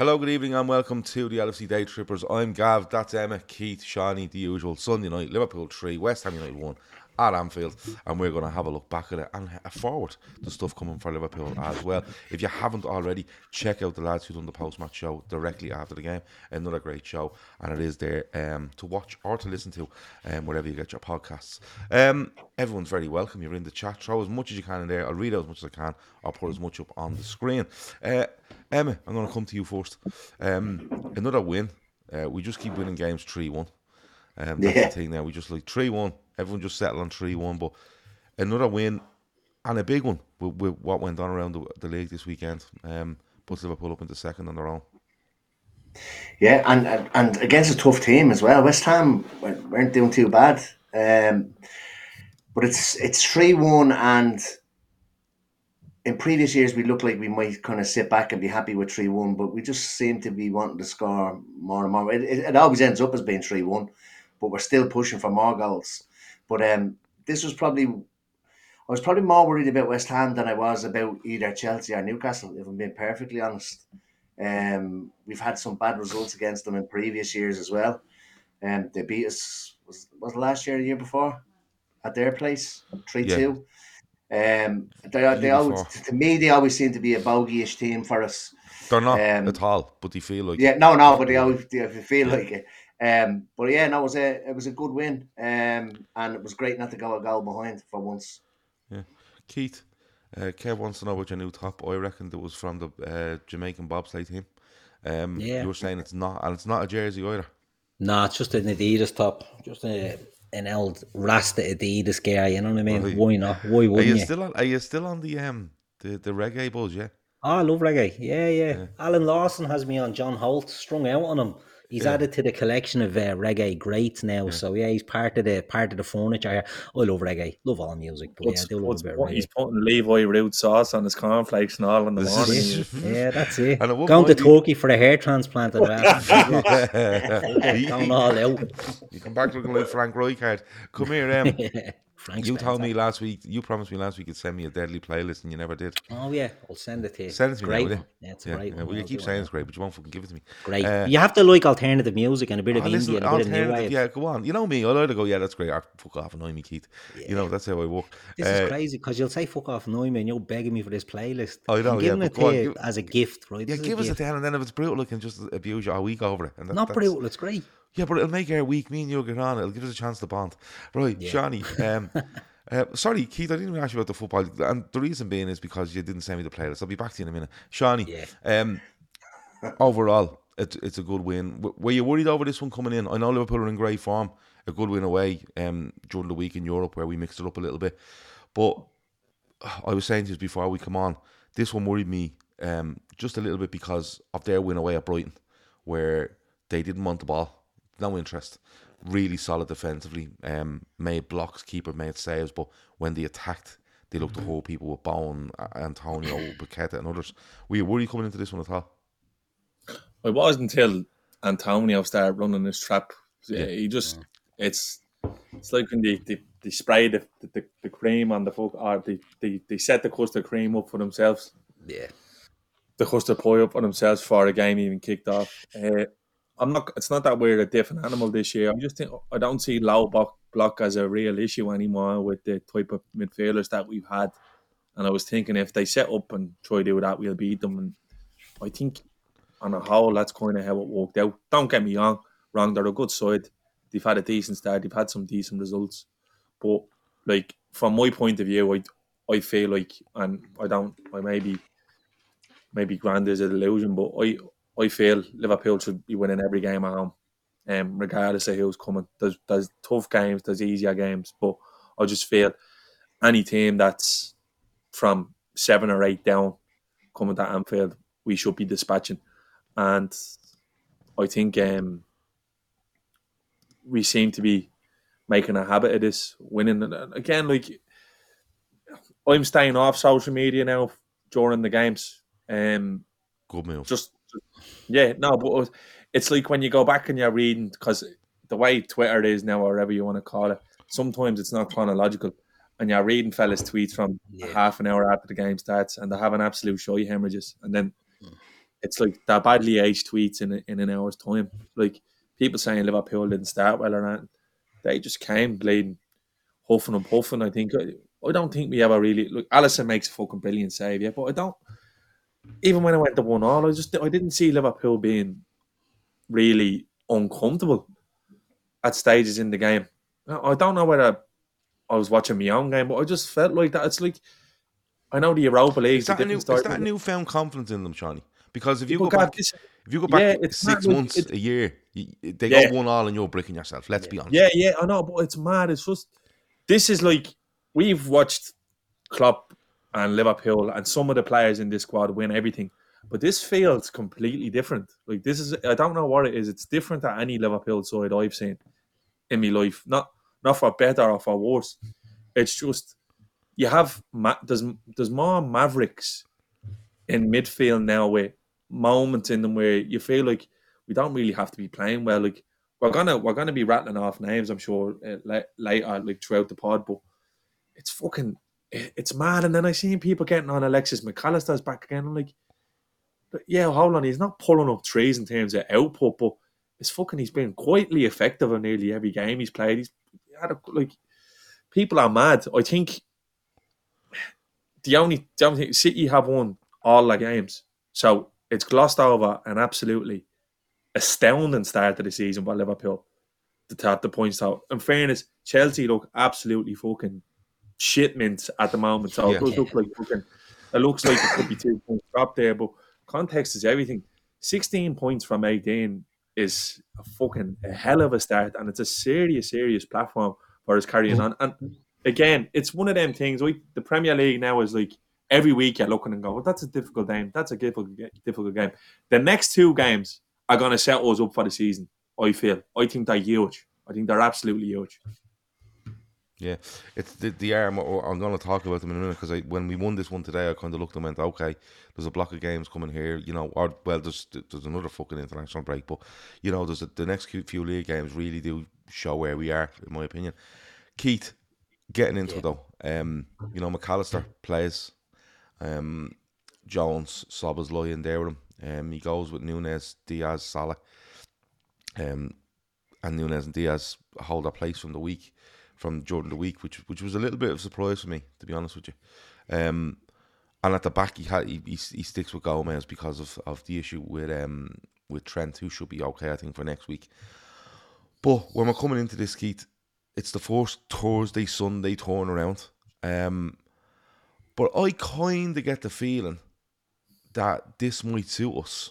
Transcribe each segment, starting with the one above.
Hello, good evening, and welcome to the LFC Day Trippers. I'm Gav, that's Emma, Keith, Shawnee, the usual. Sunday night, Liverpool 3, West Ham United 1 at Anfield, and we're going to have a look back at it and forward the stuff coming for Liverpool as well. If you haven't already, check out the lads who done the post match show directly after the game. Another great show, and it is there um, to watch or to listen to um, wherever you get your podcasts. Um, everyone's very welcome. You're in the chat. Throw as much as you can in there. I'll read out as much as I can. I'll put as much up on the screen. Uh, Emma, I'm going to come to you first. Um, another win. Uh, we just keep winning games 3 1. Um, that's Yeah. the thing now. We just like 3 1. Everyone just settled on 3 1. But another win and a big one with, with what went on around the, the league this weekend. Um, puts Liverpool up into second on their own. Yeah, and, and against a tough team as well. West Ham weren't weren't doing too bad. Um, but it's it's three one, and in previous years we looked like we might kind of sit back and be happy with three one, but we just seem to be wanting to score more and more. It, it, it always ends up as being three one, but we're still pushing for more goals. But um, this was probably. I was probably more worried about West Ham than I was about either Chelsea or Newcastle, if I'm being perfectly honest. Um, we've had some bad results against them in previous years as well. Um, they beat us was was last year, the year before, at their place, three two. Um, they are- they always to me they always seem to be a bogey-ish team for us. They're not Um, at all, but they feel like Yeah, no, no, but they always they feel like it. Um, but yeah, no, it was a it was a good win. Um, and it was great not to go a goal behind for once. Yeah, Keith. Uh, Kev wants to know about your new top. I reckon it was from the uh, Jamaican bobsleigh team. Um, Yeah. You were saying it's not, and it's not a jersey either. Nah, it's just an Adidas top, just a, an old Rasta Adidas guy. You know what I mean? Right. Why not? Why Are wouldn't you you? still on? Are you still on the um the, the reggae buzz? Yeah. Oh, I love reggae. Yeah, yeah, Alan Lawson has me on John Holt, strung out on him. He's Yeah. added to the collection of uh, reggae greats now. So yeah, he's part of the part of the furniture. here. I love reggae. Love all music, but yeah, I What's, do love what's, a bit what, reggae. he's putting Levi Roots sauce on his cornflakes and all in the This morning. is- Yeah, that's it. And at what Going to point do you- Turkey for a hair transplant and that. you, Going all out. you come back looking like Frank Rijkaard. Come here, um, Frank you told me last week. You promised me last week you'd send me a deadly playlist, and you never did. Oh yeah, I'll send it to you. Send it to me, now, great you? one. Yeah, it's a Yeah, great yeah, one. well, you keep saying it's great, but you won't fucking give it to me. Great. Uh, you have to like alternative music and a bit of Oh, indie and a bit of new wave. yeah, go on. You know me, I'll either go, yeah, that's great, or fuck off, annoy me, Keith. You know, that's how I work. This Uh, is crazy because you'll say fuck off annoy me and you're begging me for this playlist. I know, I'm yeah, giving but it go on, to you give- as a gift, right? Yeah, give us a ten, and then if it's brutal, I can just abuse you all week over it. And that, Not brutal, it's great. Yeah, but it'll make our week. Me and you'll get on. It'll give us a chance to bond. Right, Yeah. Shawnee. Um, uh, sorry, Keith, I didn't even ask you about the football. And the reason being is because you didn't send me the playlist. I'll be back to you in a minute. Shawnee, Yeah. um, overall, it's, it's a good win. W- Were you worried over this one coming in? I know Liverpool are in great form. A good win away um, during the week in Europe where we mixed it up a little bit. But I was saying to you before we come on, this one worried me um, just a little bit because of their win away at Brighton, where they didn't want the ball, no interest. Really solid defensively, um, made blocks, keeper made saves, but when they attacked, they looked to hold people with Bowen, A- Antonio, Paqueta, and others. Were you worried coming into this one at all? It wasn't until Antonio started running his trap. Yeah. He just, it's it's like when they, they, they spray the, the, the cream on the folk, or they, they, they set the custard cream up for themselves, Yeah. the custard pie up for themselves before the game even kicked off. Uh, I'm not. It's not that we're a different animal this year. I just think I don't see low block, block as a real issue anymore with the type of midfielders that we've had. And I was thinking if they set up and try to do that, we'll beat them. And I think on a whole, that's kind of how it worked out. Don't get me wrong, wrong. They're a good side. They've had a decent start. They've had some decent results. But like from my point of view, I I feel like, and I don't, I maybe maybe grand is a delusion, but I I feel Liverpool should be winning every game at home, um, regardless of who's coming. There's there's tough games, there's easier games, but I just feel any team that's from seven or eight down coming to Anfield, we should be dispatching. And I think um, we seem to be making a habit of this winning. And again, like I'm staying off social media now during the games. Um, Good move. just yeah, no, but it's like when you go back and you're reading because the way Twitter is now, or whatever you want to call it, sometimes it's not chronological, and you're reading fellas' tweets from Yeah. half an hour after the game starts, and they have an absolute show you hemorrhages, and then hmm. it's like they're badly aged tweets in in an hour's time. Like people saying Liverpool didn't start well or not, they just came bleeding, huffing and puffing. I think I don't think we ever really look. Alisson makes a fucking brilliant save, yeah, but I don't. Even when I went to one all, I just I didn't see Liverpool being really uncomfortable at stages in the game. I don't know whether I was watching my own game, but I just felt like that. It's like I know the Europa League Is that, a new, is that newfound confidence in them, Shawnee? Because if you go back, if you go back Yeah, six like- months, it's- a year, they Yeah. go one all and you're breaking yourself. Let's be honest. Yeah, yeah, I know, but it's mad. It's just this is like we've watched Klopp and Liverpool and some of the players in this squad win everything, but this feels completely different. Like this is, I don't know what it is. It's different to any Liverpool side I've seen in my life. Not not for better or for worse. It's just you have there's there's more mavericks in midfield now with moments in them where you feel like we don't really have to be playing well. Like we're gonna we're gonna be rattling off names, I'm sure, uh, la- later like throughout the pod, but it's fucking it's mad. And then I seen people getting on Alexis McAllister's back again. I'm like, yeah, hold on, he's not pulling up trees in terms of output, but it's fucking he's been quietly effective in nearly every game he's played. He's had a, like people are mad. I think the only the only thing City have won all the games, so it's glossed over an absolutely astounding start to the season by Liverpool to tap the points out. In fairness, Chelsea look absolutely fucking shit mints at the moment. So Yeah. it does look like fucking it looks like it could be two points drop there, but context is everything. Sixteen points from eighteen is a fucking a hell of a start, and it's a serious, serious platform for us carrying on. And again, it's one of them things. We the Premier League now is like every week you're looking and go, well, that's a difficult game. That's a difficult, difficult game. The next two games are going to set us up for the season. I feel. I think they're huge. I think they're absolutely huge. Yeah, it's the the arm. I'm going to talk about them in a minute because when we won this one today, I kind of looked and went, okay, there's a block of games coming here, you know, or well, there's there's another fucking international break, but you know, there's a, the next few league games really do show where we are, in my opinion. Keith, getting into it though, um, you know, McAllister plays, um, Jones, Szoboszlai there with him. Um, he goes with Núñez, Diaz, Salah, um, and Núñez and Diaz hold their place from the week from Jordan the week, which which was a little bit of a surprise for me, to be honest with you. Um, and at the back, he had he, he, he sticks with Gomez because of, of the issue with um with Trent, who should be okay, I think, for next week. But when we're coming into this, Keith, it's the first Thursday Sunday turnaround. Um, but I kind of get the feeling that this might suit us.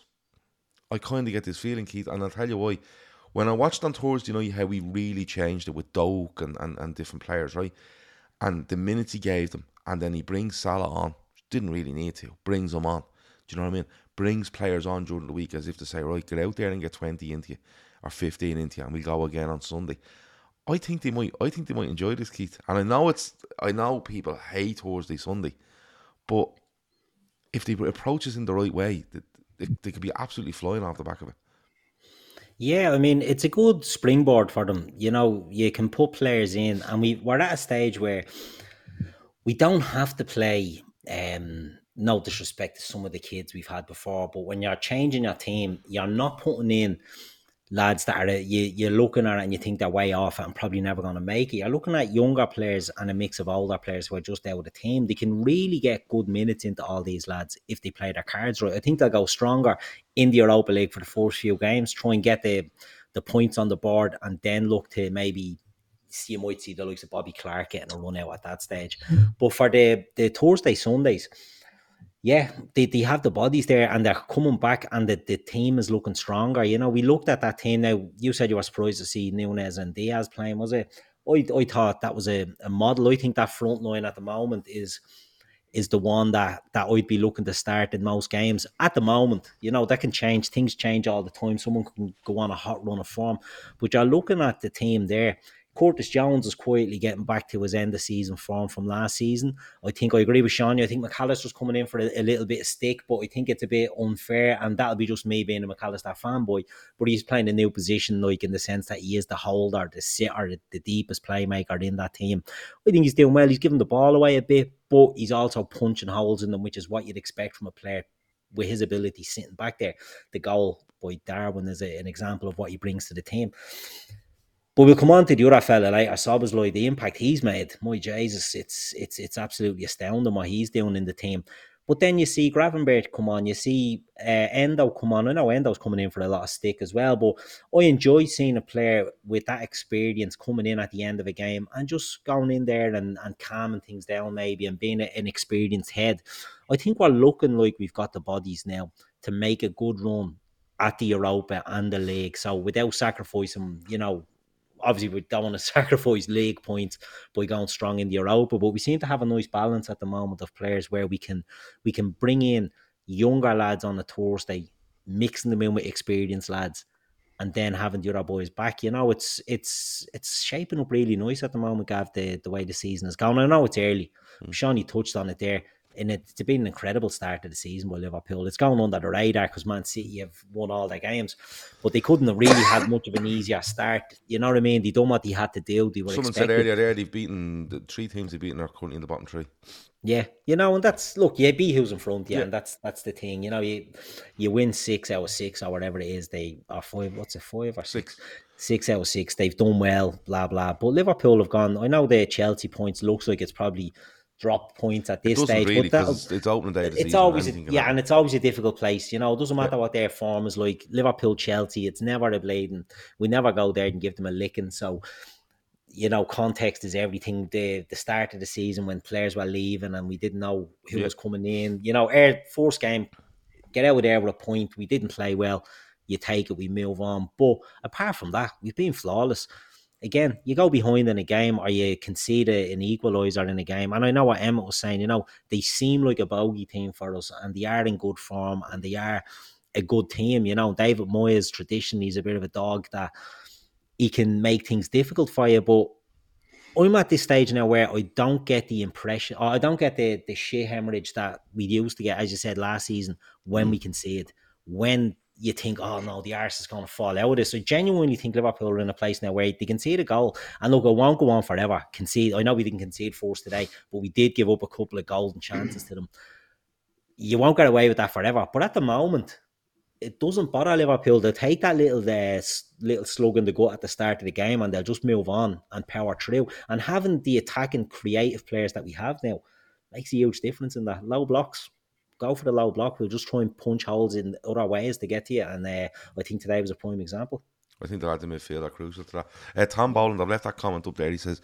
I kind of get this feeling, Keith, and I'll tell you why. When I watched on Thursday, you know how we really changed it with Doak and, and, and different players, right? And the minutes he gave them, and then he brings Salah on, didn't really need to, brings them on. Do you know what I mean? Brings players on during the week as if to say, right, get out there and get 20 into you, or 15 into you, and we'll go again on Sunday. I think they might. I think they might enjoy this, Keith. And I know it's. I know people hate Thursday, Sunday, but if they approach us in the right way, they, they, they could be absolutely flying off the back of it. Yeah, I mean, it's a good springboard for them. You know, you can put players in, and we, we're at a stage where we don't have to play. Um, no disrespect to some of the kids we've had before, but when you're changing your team, you're not putting in lads that are you, you're looking at it and you think they're way off and probably never going to make it. You're looking at younger players and a mix of older players who are just out of the team. They can really get good minutes into all these lads if they play their cards right. I think they'll go stronger in the Europa League for the first few games, try and get the the points on the board, and then look to maybe see you might see the likes of Bobby Clark getting a run out at that stage. Hmm. But for the the Thursday Sundays, yeah, they, they have the bodies there and they're coming back and the, the team is looking stronger. You know, we looked at that team now. You said you were surprised to see Núñez and Diaz playing, was it? I, I thought that was a, a model. I think that front line at the moment is is the one that that I'd be looking to start in most games at the moment. You know that can change. Things change all the time. Someone can go on a hot run of form, but you're looking at the team there. Curtis Jones is quietly getting back to his end of season form from last season. I think I agree with Sean. I think McAllister's coming in for a, a, little bit of stick, but I think it's a bit unfair, and that'll be just me being a McAllister fanboy. But he's playing a new position, like in the sense that he is the holder, the sitter, the, the deepest playmaker in that team. I think he's doing well. He's giving the ball away a bit, but he's also punching holes in them, which is what you'd expect from a player with his ability sitting back there. The goal by Darwin is a, an example of what he brings to the team. But we'll come on to the other fella later, Szoboszlai, the impact he's made. My Jesus, it's it's it's absolutely astounding what he's doing in the team. But then you see Gravenberch come on, you see uh, Endo come on. I know Endo's coming in for a lot of stick as well, but I enjoy seeing a player with that experience coming in at the end of a game and just going in there and, and calming things down maybe and being an experienced head. I think we're looking like we've got the bodies now to make a good run at the Europa and the league. So without sacrificing, you know, obviously we don't want to sacrifice league points by going strong in the Europa, but we seem to have a nice balance at the moment of players where we can we can bring in younger lads on the Thursday, mixing them in with experienced lads, and then having the other boys back. You know, it's it's it's shaping up really nice at the moment, Gav, the, the way the season is going. I know it's early. Mm. Sean, you touched on it there and it's been an incredible start to the season by Liverpool. It's going under the radar because Man City have won all their games, but they couldn't have really had much of an easier start. You know what I mean? They done what they had to do. They were Someone expected. said earlier there they've beaten the three teams they've beaten are currently in the bottom three. Yeah, you know, and that's look, yeah, beat who's in front, yeah, yeah, and that's that's the thing. You know, you you win six out of six or whatever it is. They are five. What's it, five or six? six? Six out of six. They've done well, blah blah. But Liverpool have gone. I know their Chelsea points looks like it's probably drop points at this stage. Really, but it's, it's opening day. it's always a, yeah, and it's always a difficult place. You know, it doesn't matter yeah. what their form is like. Liverpool, Chelsea, it's never a blade, and we never go there and give them a licking. So, you know, context is everything. The the start of the season when players were leaving and we didn't know who yeah. was coming in. You know, our first game, get out of there with a point. We didn't play well. You take it, we move on. But apart from that, we've been flawless again, you go behind in a game or you concede an equaliser in a game. And I know what Emmet was saying, you know, they seem like a bogey team for us and they are in good form and they are a good team. You know, David Moyes traditionally is a bit of a dog that he can make things difficult for you, but I'm at this stage now where I don't get the impression, or I don't get the the shit hemorrhage that we used to get, as you said last season, when mm. we concede, when you think, oh no, the arse is going to fall out of this. So genuinely think Liverpool are in a place now where they concede a goal and look, it won't go on forever. Concede. I know we didn't concede force today, but we did give up a couple of golden chances to them. You won't get away with that forever. But at the moment, it doesn't bother Liverpool. They take that little uh, little slug in the gut at the start of the game and they'll just move on and power through. And having the attacking creative players that we have now makes a huge difference in that. Low blocks, go for the low block. We'll just try and punch holes in other ways to get to you. And uh, I think today was a prime example. I think the lads in midfield are crucial to that. Uh, Tom Boland, I've left that comment up there. He says,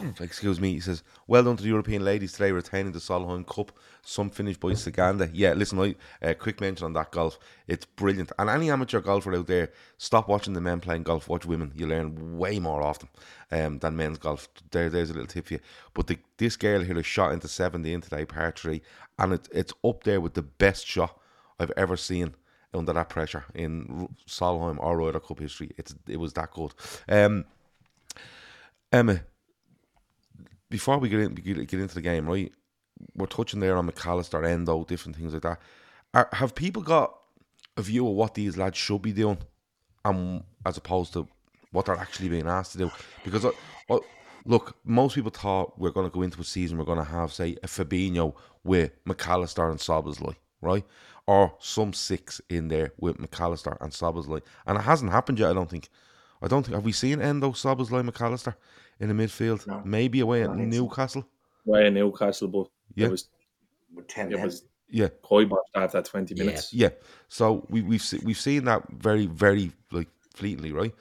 excuse me, he says, well done to the European ladies today retaining the Solheim Cup. Some finished by Ciganda. Yeah, listen, I, uh, quick mention on that golf. It's brilliant. And any amateur golfer out there, stop watching the men playing golf, watch women. You learn way more often um, than men's golf. There, There's a little tip for you. But the, this girl here has shot into 70 in today, par 3, and it, it's up there with the best shot I've ever seen under that pressure in Solheim or Ryder Cup history. It's it was that good. Um, Emma, before we get in, get into the game, right? We're touching there on McAllister, Endo, different things like that. Are, have people got a view of what these lads should be doing, um, as opposed to what they're actually being asked to do? Because uh, uh, look, most people thought we're going to go into a season, we're going to have say a Fabinho with McAllister and Szoboszlai, right? or some six in there with McAllister and Szoboszlai. And it hasn't happened yet, I don't think. I don't think have we seen Endo Szoboszlai McAllister in the midfield? No. Maybe away at Newcastle. Away at Newcastle, but yeah. it was with ten it was yeah. Højbjerg after twenty minutes. Yeah. yeah. So we we've we've seen that very, very like fleetingly, right?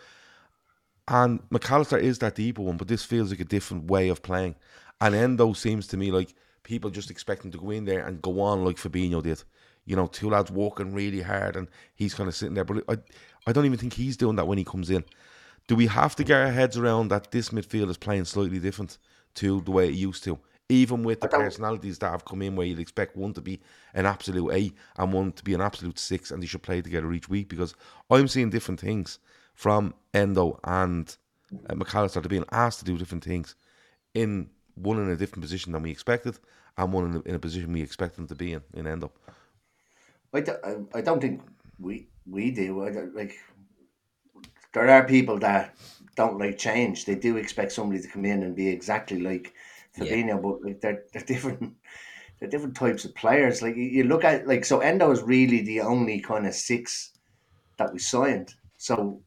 And McAllister is that deeper one, but this feels like a different way of playing. And Endo seems to me like people just expect him to go in there and go on like Fabinho did you know, two lads working really hard and he's kind of sitting there. But I, I don't even think he's doing that when he comes in. Do we have to get our heads around that this midfield is playing slightly different to the way it used to even with the personalities that have come in, where you'd expect one to be an absolute eight and one to be an absolute six, and they should play together each week. Because I'm seeing different things from Endo and uh, McAllister. They're being asked to do different things in one in a different position than we expected, and one in a, in a position we expect them to be in in Endo. I, do, I, I don't think we we do. I don't, like there are people that don't like change. They do expect somebody to come in and be exactly like Fabinho, but like they're they're different. They're different types of players. Like you- you look at like so Endo is really the only kind of six that we signed. So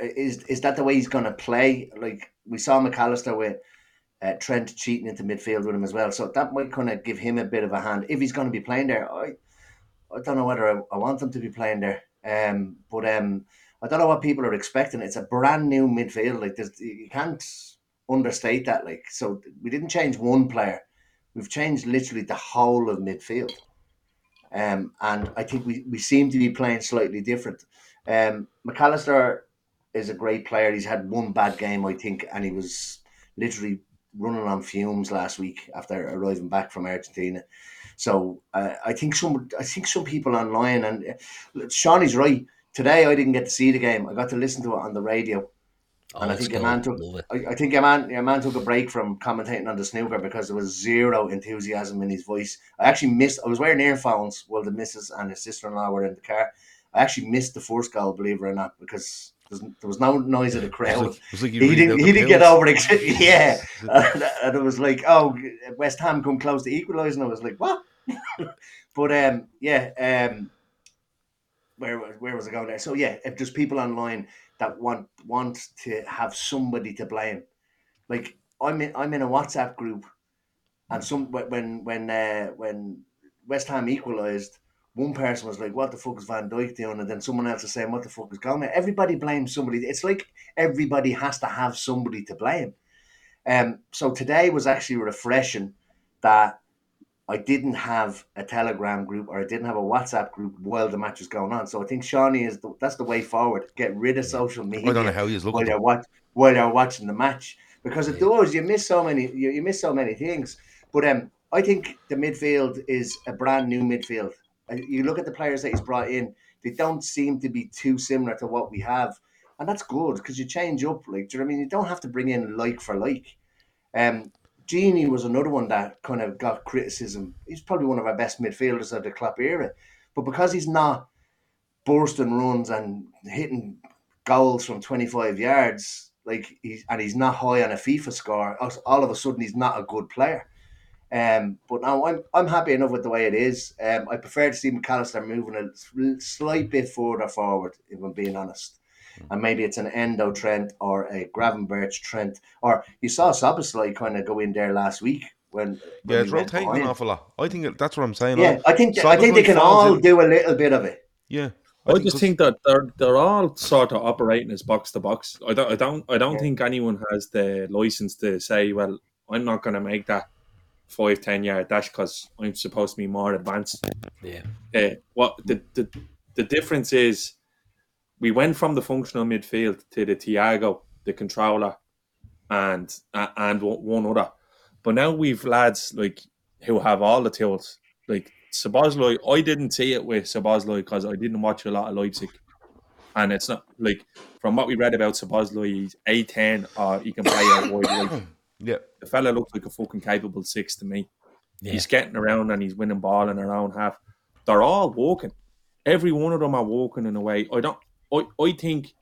is is that the way he's going to play? Like we saw McAllister with uh, Trent cheating into midfield with him as well. So that might kind of give him a bit of a hand if he's going to be playing there. I I don't know whether I, I want him to be playing there. Um, but um, I don't know what people are expecting. It's a brand new midfield. Like you can't understate that. Like so, we didn't change one player. We've changed literally the whole of midfield. Um, and I think we, we seem to be playing slightly different. Um, McAllister is a great player. He's had one bad game, I think, and he was literally running on fumes last week after arriving back from Argentina. So uh, I think some I think some people online and uh, Shawnee's right. Today I didn't get to see the game. I got to listen to it on the radio. And I think a man took. I, I think a man a man took a break from commentating on the snooker because there was zero enthusiasm in his voice. I actually missed I was wearing earphones while the missus and his sister in law were in the car. I actually missed the first goal, believe it or not, because there was no noise of the crowd like, it was like he didn't. He didn't get over it. yeah, and, and it was like, oh, West Ham come close to equalising. I was like, what? but um, yeah, um, where was- where was I going there? So yeah, if there's people online that want want to have somebody to blame, like I'm in I'm in a WhatsApp group, and some when when uh, when West Ham equalised. One person was like, "What the fuck is Van Dijk doing?" And then someone else is saying, "What the fuck is Gomez?" Everybody blames somebody. It's like everybody has to have somebody to blame. Um, so today was actually refreshing that I didn't have a Telegram group or I didn't have a WhatsApp group while the match was going on. So I think Shawnee is the, that's the way forward. Get rid of social media I don't know how he's while looking. you're watch, while you're watching the match because it does. You miss so many. You, you miss so many things. But um, I think the midfield is a brand new midfield. Uh, You look at the players that he's brought in; they don't seem to be too similar to what we have, and that's good because you change up. Like, do you know what I mean? You don't have to bring in like for like. Um, Gini was another one that kind of got criticism. He's probably one of our best midfielders of the Klopp era, but because he's not bursting runs and hitting goals from 25 yards, like he's and he's not high on a FIFA score, all- of a sudden he's not a good player. Um, but now I'm I'm happy enough with the way it is. Um, I prefer to see McAllister moving a sl- slight bit further forward, if I'm being honest. And maybe it's an Endo Trent or a Gravenberch Trent, or you saw Szoboszlai kind of go in there last week when. when Yeah, it's went rotating an behind. awful lot. I think it- that's what I'm saying. Yeah, I think I think they can all in- do a little bit of it. Yeah, I, just think that they're they're all sort of operating as box to box. I don't I don't I don't Yeah. think anyone has the license to say, well, I'm not going to make that five ten yard dash because I'm supposed to be more advanced. Yeah. Uh, what the, the the difference is, we went from the functional midfield to the Thiago, the controller, and uh, and one other. But now we've lads like who have all the tools. Like Szoboszlai, I didn't see it with Szoboszlai because I didn't watch a lot of Leipzig, and it's not like from what we read about Szoboszlai, he's a ten or he can play out wide. right. yeah, The fella looks like a fucking capable six to me. Yeah. He's getting around and he's winning ball in own half. They're all walking. Every one of them are walking in a way. I don't. I, I think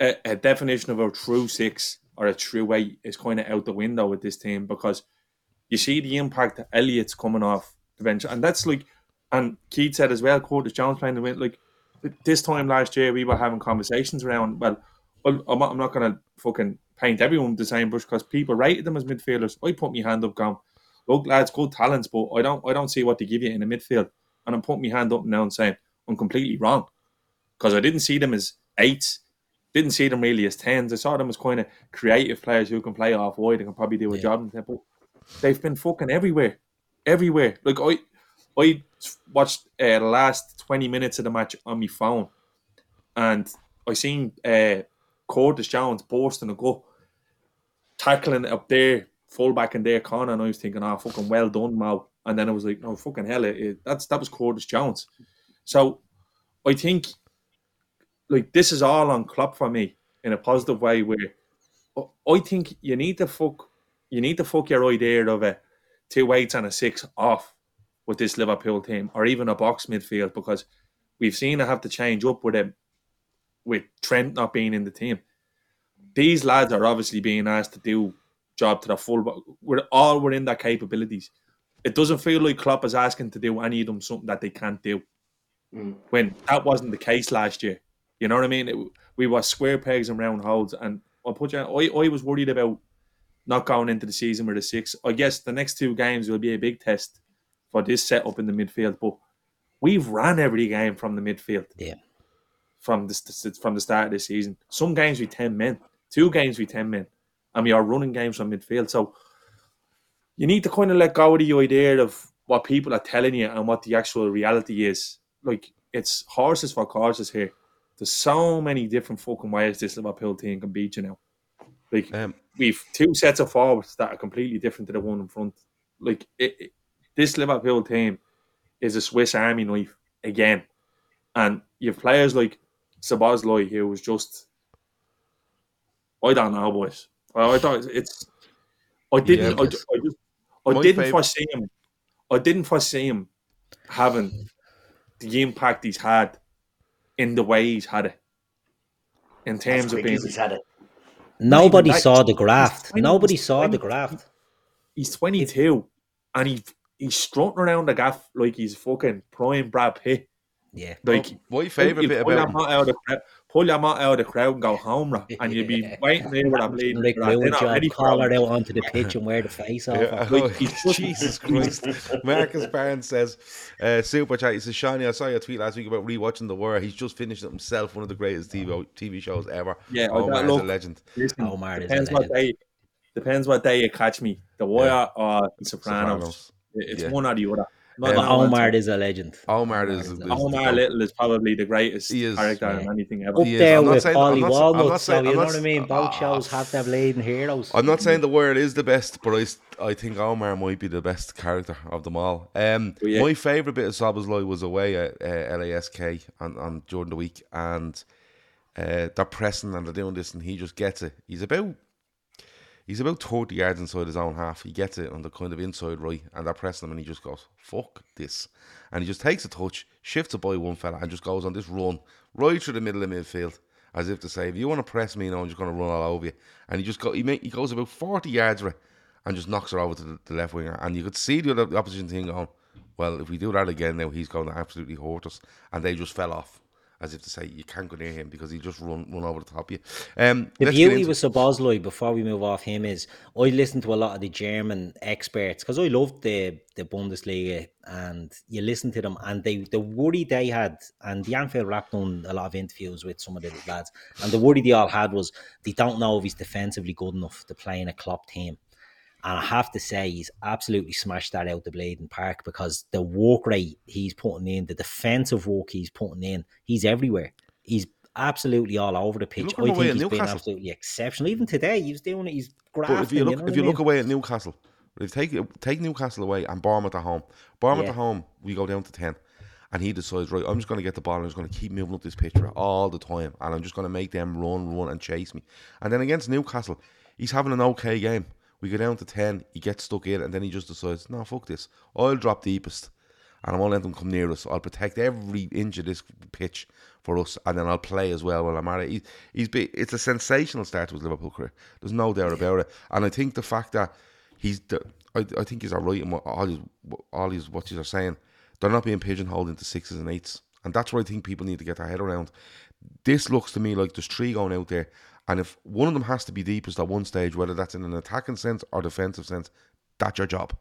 a, a definition of a true six or a true eight is kind of out the window with this team because you see the impact that Elliott's coming off the bench, and that's like, and Keith said as well. Curtis Jones playing the win. Like this time last year, we were having conversations around. Well, I'm not, I'm not going to fucking paint everyone the same brush because people rated them as midfielders. I put my hand up, going, look, lads, good talents, but I don't, I don't see what they give you in the midfield. And I'm putting my hand up now and saying I'm completely wrong because I didn't see them as eights, didn't see them really as tens. I saw them as kind of creative players who can play off wide and can probably do a Yeah. job. in But they've been fucking everywhere, everywhere. Like I, I watched uh, the last twenty minutes of the match on my phone, and I seen uh, Curtis Jones bursting a go, tackling up there full back in their corner, and I was thinking, oh, fucking well done, Mo. And then I was like, no, fucking hell, it, it, that's that was Curtis Jones. So I think like this is all on Klopp for me in a positive way. Where I think you need to fuck, you need to fuck your idea of a two eights and a six off with this Liverpool team, or even a box midfield, because we've seen it have to change up with him, with Trent not being in the team. These lads are obviously being asked to do job to the full. But we're all within their capabilities. It doesn't feel like Klopp is asking to do any of them something that they can't do. Mm. When that wasn't the case last year, you know what I mean? It, we were square pegs and round holes, and I put you. I, I was worried about not going into the season with a six. I guess the next two games will be a big test for this setup in the midfield. But we've ran every game from the midfield. Yeah. From the from the start of the season, some games we ten men, two games we ten men, and we are running games from midfield. So you need to kind of let go of the idea of what people are telling you and what the actual reality is. Like it's horses for courses here. There's so many different fucking ways this Liverpool team can beat you now. Like Um, we've two sets of forwards that are completely different to the one in front. Like it, it- this Liverpool team is a Swiss Army knife again, and you have players like Szoboszlai who was just I don't know, boys. I, I thought it's I didn't Yeah, I, I just I My didn't favourite- foresee him. I didn't foresee him having the impact he's had in the way he's had it. In terms of being he's had it. Nobody that- saw the graft. twenty- Nobody he's saw the graft. he's 22 and he he's strutting around the gaff like he's fucking prime Brad Pitt. Yeah. Like my favourite you bit pull about your mat out of the crowd, pull your mat out of the crowd and go home, bro, and you'd be waiting there with a bleeding. Like They're Lewin not job, call her out onto the pitch and wear the face off. Yeah, her. oh, Like, he's just- Jesus Christ. Marcus Barnes says, uh, Super Chat, he says, Shani, I saw your tweet last week about rewatching The Wire. He's just finished it himself, one of the greatest TV, TV shows ever. Yeah, I oh, got- man, a legend. Listen, Omar is a depends what day. Depends what day you catch me. The Wire or The Sopranos. Sopranos. It's Yeah. one or the other. Not Um, But. Omar is a legend. Omar is, is is Omar. Little is probably the greatest He is, character yeah. in anything ever. Up there I'm with saying- I'm Polly not- I'm not Walnuts, so you I'm know not I mean? Both Ah. shows have their leading heroes. I'm not saying The world is the best, but I, I think Omar might be the best character of them all. Um, yeah. My favourite bit of Szoboszlai was away at uh, LASK on, on during the week, and uh, they're pressing and they're doing this, and he just gets it. He's about he's about 30 yards inside his own half. He gets it on the kind of inside right, and they're pressing him, and he just goes, fuck this. And he just takes a touch, shifts it by one fella, and just goes on this run right through the middle of midfield. As if to say, if you want to press me now, I'm just going to run all over you. And he just go, he, make, he goes about 40 yards and just knocks her over to the, the left winger. And you could see the, other, the opposition team going, well, if we do that again now, he's going to absolutely hurt us. And they just fell off, as if to say, you can't go near him because he just run run over the top of you. Um, The beauty with Szoboszlai, before we move off him, is I listen to a lot of the German experts because I loved the the Bundesliga, and you listen to them, and they the worry they had, and the Anfield Wrap done a lot of interviews with some of the lads, and the worry they all had was they don't know if he's defensively good enough to play in a Klopp team. And I have to say, he's absolutely smashed that out the Bladen Park because the walk rate he's putting in, the defensive walk he's putting in, he's everywhere. He's absolutely all over the pitch. I think he's been absolutely exceptional. Even today, he was doing it. He's grafting. But if you look, know if you I look away at Newcastle, if take take Newcastle away and Bournemouth at home, Bournemouth Yeah. at home, we go down to ten, and he decides right, I'm just going to get the ball and I'm just going to keep moving up this pitch all the time, and I'm just going to make them run, run, and chase me. And then against Newcastle, he's having an okay game. We go down to ten, he gets stuck in, and then he just decides, no, fuck this, I'll drop deepest. And I won't let them come near us. I'll protect every inch of this pitch for us, and then I'll play as well while I'm at it. He, he's be, it's a sensational start to his Liverpool career. There's no doubt about it. And I think the fact that he's, the, I, I think he's all right in what all his, all his what he's are saying. They're not being pigeonholed into sixes and eights, and that's what I think people need to get their head around. This looks to me like there's three going out there, and if one of them has to be deepest at one stage, whether that's in an attacking sense or defensive sense, that's your job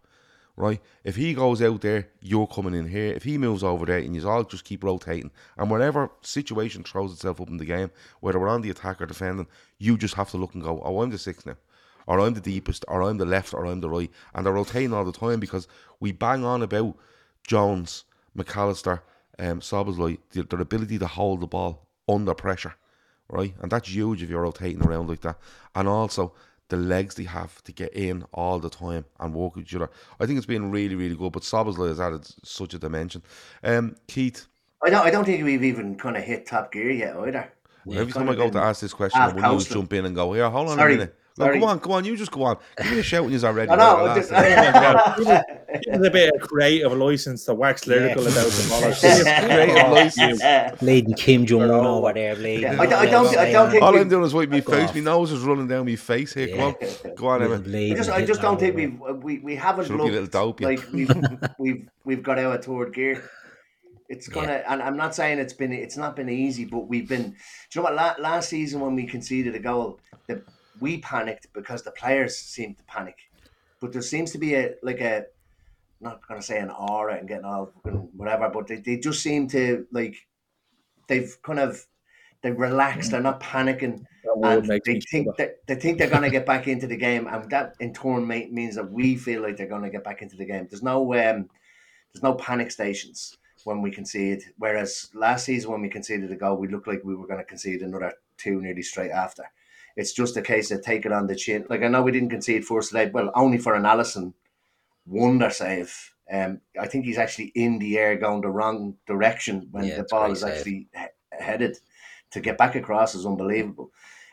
right? If he goes out there, you're coming in here. If he moves over there, and you all just keep rotating, and whatever situation throws itself up in the game, whether we're on the attack or defending, you just have to look and go, oh, I'm the sixth now, or I'm the deepest, or I'm the left, or I'm the right, and they're rotating all the time because we bang on about Jones, McAllister, um, their, their ability to hold the ball under pressure, right? And that's huge if you're rotating around like that, and also the legs they have to get in all the time and with each other. I think it's been really, really good. But Szoboszlai has added such a dimension. Um, Keith, I don't. I don't think we've even kind of hit top gear yet either. every time I go to ask this question, will you jump in and go, here, hold on Sorry, a minute. No, sorry. come on, come on, you just go on. Give me a shout when you're already. I know. I'll I ask just- it. Give us a bit of creative license to wax lyrical about the bollocks. Creative license. Bleeding Kim Jong Un over there, bleeding. Yeah, I don't- I don't- I don't think- All I'm doing is wipe my face. off. My nose is running down my face here. Come on, go on, Emma. I just, I just don't think we've we, we haven't Shouldn't be a looked little dope, yeah. like we've we've we've got out of third gear. It's gonna, and I'm not saying it's been it's not been easy, but we've been. Do you know what? La- last season when we conceded a goal, the, we panicked because the players seemed to panic, but there seems to be a like a not gonna say an aura and getting all whatever, but they, they just seem to like they've kind of they relaxed. They're not panicking and they think that they think they're going to get back into the game, and that in turn may, means that we feel like they're going to get back into the game. There's no um, there's no panic stations when we concede. Whereas last season when we conceded a goal, we looked like we were going to concede another two nearly straight after. It's just a case of take it on the chin. Like I know we didn't concede first today, well only for an Alisson wonder save. Um, I think he's actually in the air going the wrong direction when Yeah, the ball is save. actually he- headed to get back across is unbelievable.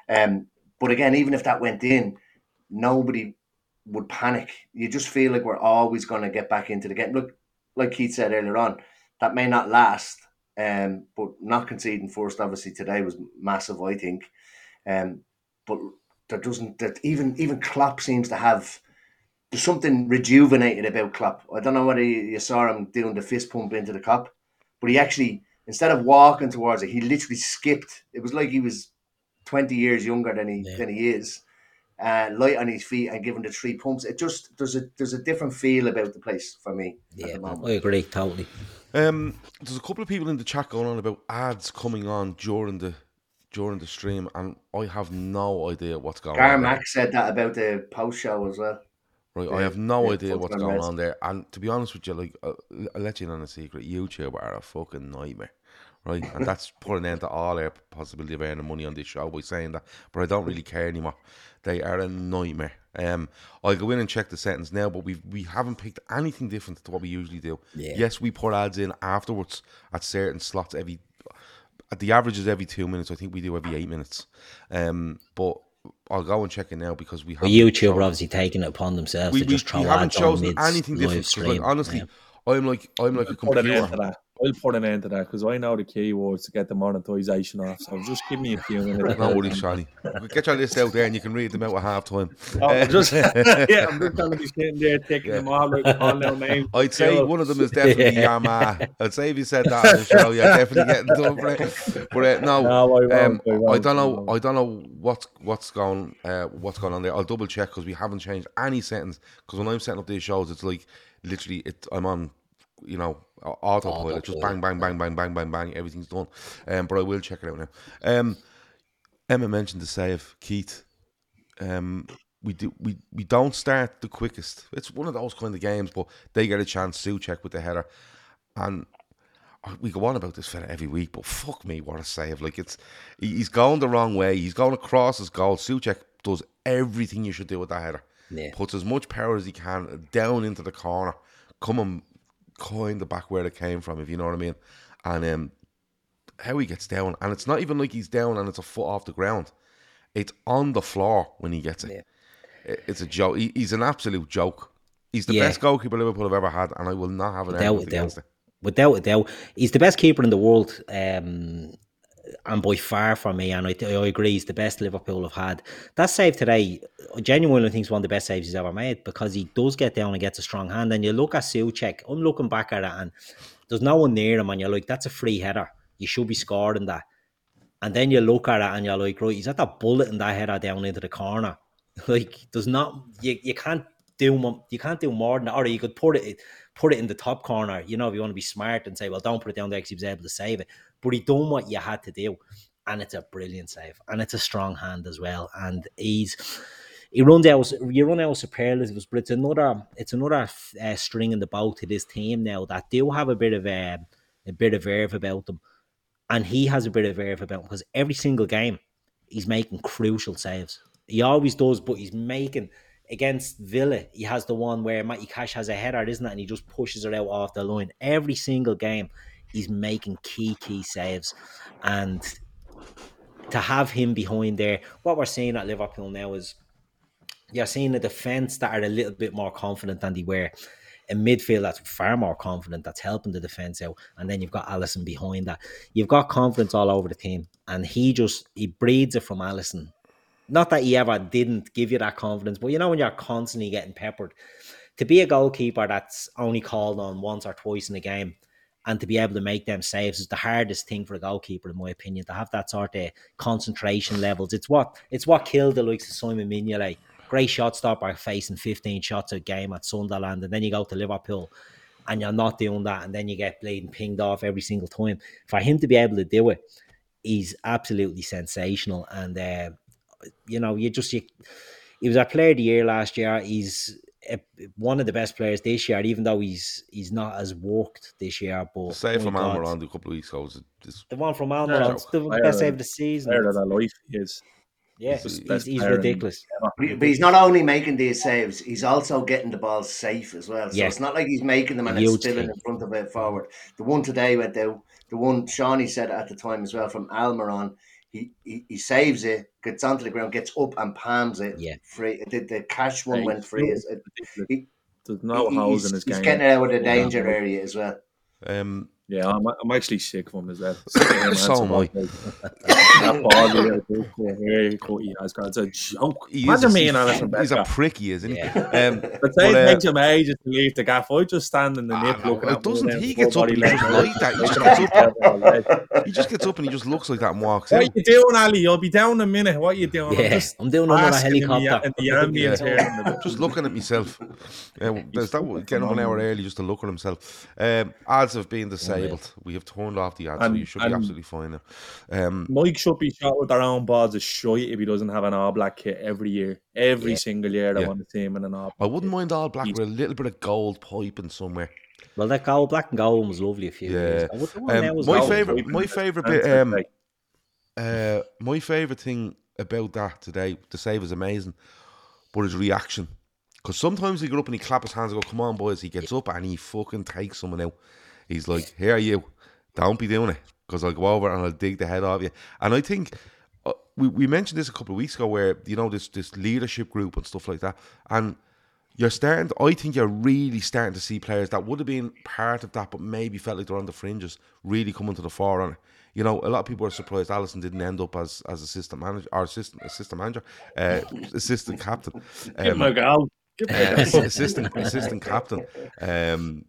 Um, but again, even if that went in, nobody would panic. You just feel like we're always going to get back into the game. Look, like Keith said earlier on, that may not last, um, but not conceding first, obviously today was massive. I think, um, but there doesn't that even even Klopp seems to have. There's something rejuvenated about Klopp. I don't know whether you you saw him doing the fist pump into the cup, but he actually instead of walking towards it, he literally skipped. It was like he was twenty years younger than he Yeah. than he is, uh, light on his feet and giving the three pumps. It just there's a there's a different feel about the place for me at Yeah, the moment. I agree totally. Um, there's a couple of people in the chat going on about ads coming on during the during the stream, and I have no idea what's going on. there. Garmack said that about the post show as well. Right, Yeah, I have no idea what's going on there. And to be honest with you, like uh, I'll let you in on a secret. YouTube are a fucking nightmare, right? And that's putting an end to all our possibility of earning money on this show by saying that. But I don't really care anymore. They are a nightmare. Um, I'll go in and check the settings now, but we we haven't picked anything different to what we usually do. Yeah. Yes, we put ads in afterwards at certain slots every. At the average is every two minutes. I think we do every eight minutes. Um, but I'll go and check it now because we have But YouTube are obviously taking it upon themselves we, to we, just throw we haven't chosen anything different. live 'cause, stream. Like, honestly, yeah. I'm like I'm like a Put an end to computer. I'll put an end to that because I know the keywords to get the monetization off. So just give me a few minutes. No worries, Shani. Get your list out there and you can read them out at half time. Oh, I'm just, yeah, I'm just going to be sitting there taking them all like calling out names. I'd say one of them is definitely Yamaha. I'd say if you said that on the show, you're definitely getting done for it. But uh, no, No, I um, I I don't know. I don't know what's what's going uh, what's going on there. I'll double check because we haven't changed any settings. Because when I'm setting up these shows, it's like literally it. I'm on, you know, au- autopilot. Just bang, bang, bang, bang, bang, bang, bang. Everything's done. Um, but I will check it out now. Um, Emma mentioned the save, Keith. Um, we do we, we don't start the quickest. It's one of those kind of games, but they get a chance to check with the header, and we go on about this fella every week. But fuck me, what a save! Like it's he's going the wrong way. He's going across his goal. Souček does everything you should do with that header. Yeah. Puts as much power as he can down into the corner, coming kind of back where it came from, if you know what I mean. And um, how he gets down, and it's not even like he's down and it's a foot off the ground. It's on the floor when he gets it. It- It's a joke. He, he's an absolute joke. He's the Yeah. best goalkeeper Liverpool have ever had, and I will not have an Without argument against it. Without a doubt. He's the best keeper in the world. Um, and by far for me, and I, I agree, he's the best Liverpool have had. That save today, genuinely think is one of the best saves he's ever made because he does get down and gets a strong hand. And you look at Souček, I'm looking back at it, and there's no one near him, and you're like, that's a free header. You should be scoring that. And then you look at it and you're like, right, he's at that bullet in that header down into the corner. Like, there's not you, you can't do you can't do more than that. Or you could put it put it in the top corner, you know, if you want to be smart and say, well, don't put it down there because he was able to save it. But he done what you had to do. And it's a brilliant save. And it's a strong hand as well. And he's he runs out you run out of superlatives, but it's another it's another uh, string in the bow to this team now that do have a bit of a, a bit of verve about them and he has a bit of verve about because every single game he's making crucial saves. He always does, but he's making against Villa. He has the one where Matty Cash has a header, isn't it? And he just pushes it out off the line. Every single game, he's making key, key saves. And to have him behind there, what we're seeing at Liverpool now is you're seeing a defence that are a little bit more confident than they were. A midfield that's far more confident, that's helping the defence out, and then you've got Alisson behind that. You've got confidence all over the team, and he just he breeds it from Alisson. Not that he ever didn't give you that confidence, but you know when you're constantly getting peppered, to be a goalkeeper that's only called on once or twice in a game, and to be able to make them saves is the hardest thing for a goalkeeper, in my opinion. To have that sort of concentration levels, it's what it's what killed the likes of Simon Mignolet great shot stopper facing 15 shots a game at Sunderland, and then you go to Liverpool and you're not doing that, and then you get bleeding pinged off every single time. For him to be able to do it, he's absolutely sensational. And uh, you know, you just you, he was our player of the year last year. He's a, one of the best players this year, even though he's he's not as worked this year. But Say from my God, Almiron a couple of weeks ago was just the one from Yeah, the player best save of the season. Player of their life he is. Yeah, He's he's, he's player in- ridiculous. But he's not only making these saves, he's also getting the ball safe as well. So Yeah. it's not like he's making them and Huge it's spilling in front of it forward. The one today went out, the one Shawnee said at the time as well from Almiron, he, he, he saves it, gets onto the ground, gets up and palms it Yeah. free. The, the cash one Yeah, went free. Is it, he- There's no he- holes he's, in his he's game. getting out of the Yeah. danger area as well. um Yeah, I'm, I'm actually sick of him as well. So am I. that body, that big he has got, it's a joke. he Imagine is me and Alisson he's a Becker. prick, he is, isn't he? Yeah. Um, But but, say it uh, takes him ages to leave the gaff. I just stand in the Ah, nip no, looking it at one doesn't. He gets up and he just like that. He just gets What he just gets up and he just looks like that and walks are out. you doing, Ali? You'll be down in a minute. What are you doing? Yeah, just I'm doing under a basking in the- in the ambience Yeah. here Just looking at myself. Uh, there's that getting up an hour early just to look at himself. Um, ads have been disabled. We have turned off the ads, so you should be absolutely fine now. Um, Mike should be shot with their own balls of shite if he doesn't have an all black kit every year. Every Yeah. single year they Yeah. want to see him in an all I wouldn't kit. mind all black He's- with a little bit of gold piping somewhere. Well, that goal, black and gold, one was lovely a few years Yeah. ago. What the one Um, my favourite, my favourite bit, um, uh, my favourite thing about that today, the save is amazing, but his reaction. Because sometimes he get up and he clap his hands and go, "Come on, boys!" He gets up and he fucking takes someone out. He's like, "Here you, don't be doing it," because I'll go over and I'll dig the head off you. And I think uh, we we mentioned this a couple of weeks ago, where you know this this leadership group and stuff like that, and you're starting. To, I think you're really starting to see players that would have been part of that, but maybe felt like they're on the fringes, really coming to the forefront. You know, a lot of people are surprised Alisson didn't end up as as assistant manager or assistant assistant manager, uh, assistant captain. give him a Um, go. Uh, a ass- go. assistant assistant captain. Um,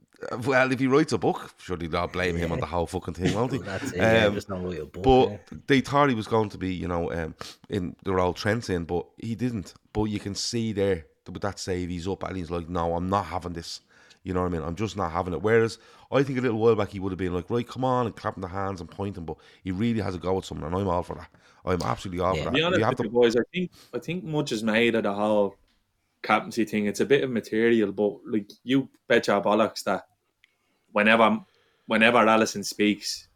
well, if he writes a book, surely they'll blame him on the whole fucking thing, won't he? That's it. yeah, Um, just not really a book. but yeah. they thought he was going to be, you know, um, in the role Trent's in, but he didn't. But you can see there that with that save, he's up and he's like, "No, I'm not having this." You know what I mean? I'm just not having it. Whereas I think a little while back he would have been like, "Right, come on," and clapping the hands and pointing, but he really has a go at something, and I'm all for that. I'm absolutely all Yeah. for To be that. honest You have with to you boys, I think I think much is made of the whole captaincy thing. It's a bit of material, but like you bet your bollocks that whenever whenever Alisson speaks,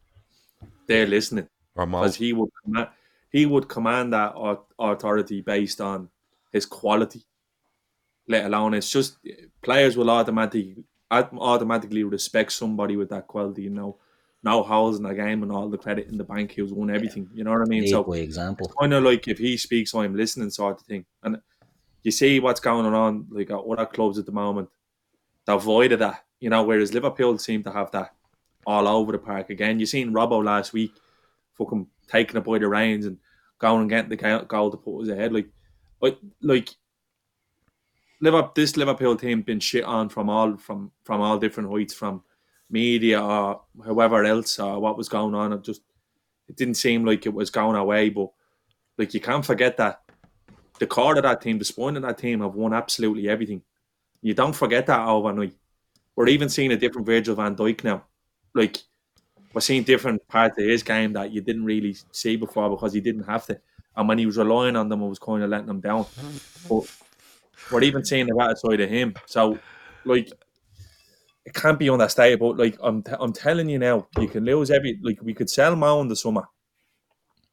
they're listening because he would command, he would command that authority based on his quality. Let alone it's just players will automatically automatically respect somebody with that quality. You know, no holes in the game and all the credit in the bank. Who's won everything. You know what I mean? Lead So by example. kind of like if he speaks, I'm listening, sort of thing. And you see what's going on, like at other clubs at the moment, the void of that, you know. Whereas Liverpool seem to have that all over the park again. You seen Robbo last week, fucking taking it by the reins and going and getting the goal- to put us ahead. Like, but like. Liverpool, this Liverpool team been shit on from all from from all different heights, from media or whoever else or what was going on. It just it didn't seem like it was going away, but like you can't forget that the core of that team, the spine of that team have won absolutely everything. You don't forget that overnight. We're even seeing a different Virgil van Dijk now. Like we're seeing different parts of his game that you didn't really see before because he didn't have to. And when he was relying on them, it was kind of letting them down. But we're even seeing the better side of him. So, like, it can't be on understated. But like, I'm, t- I'm telling you now, you can lose every. Like, we could sell Mao in the summer.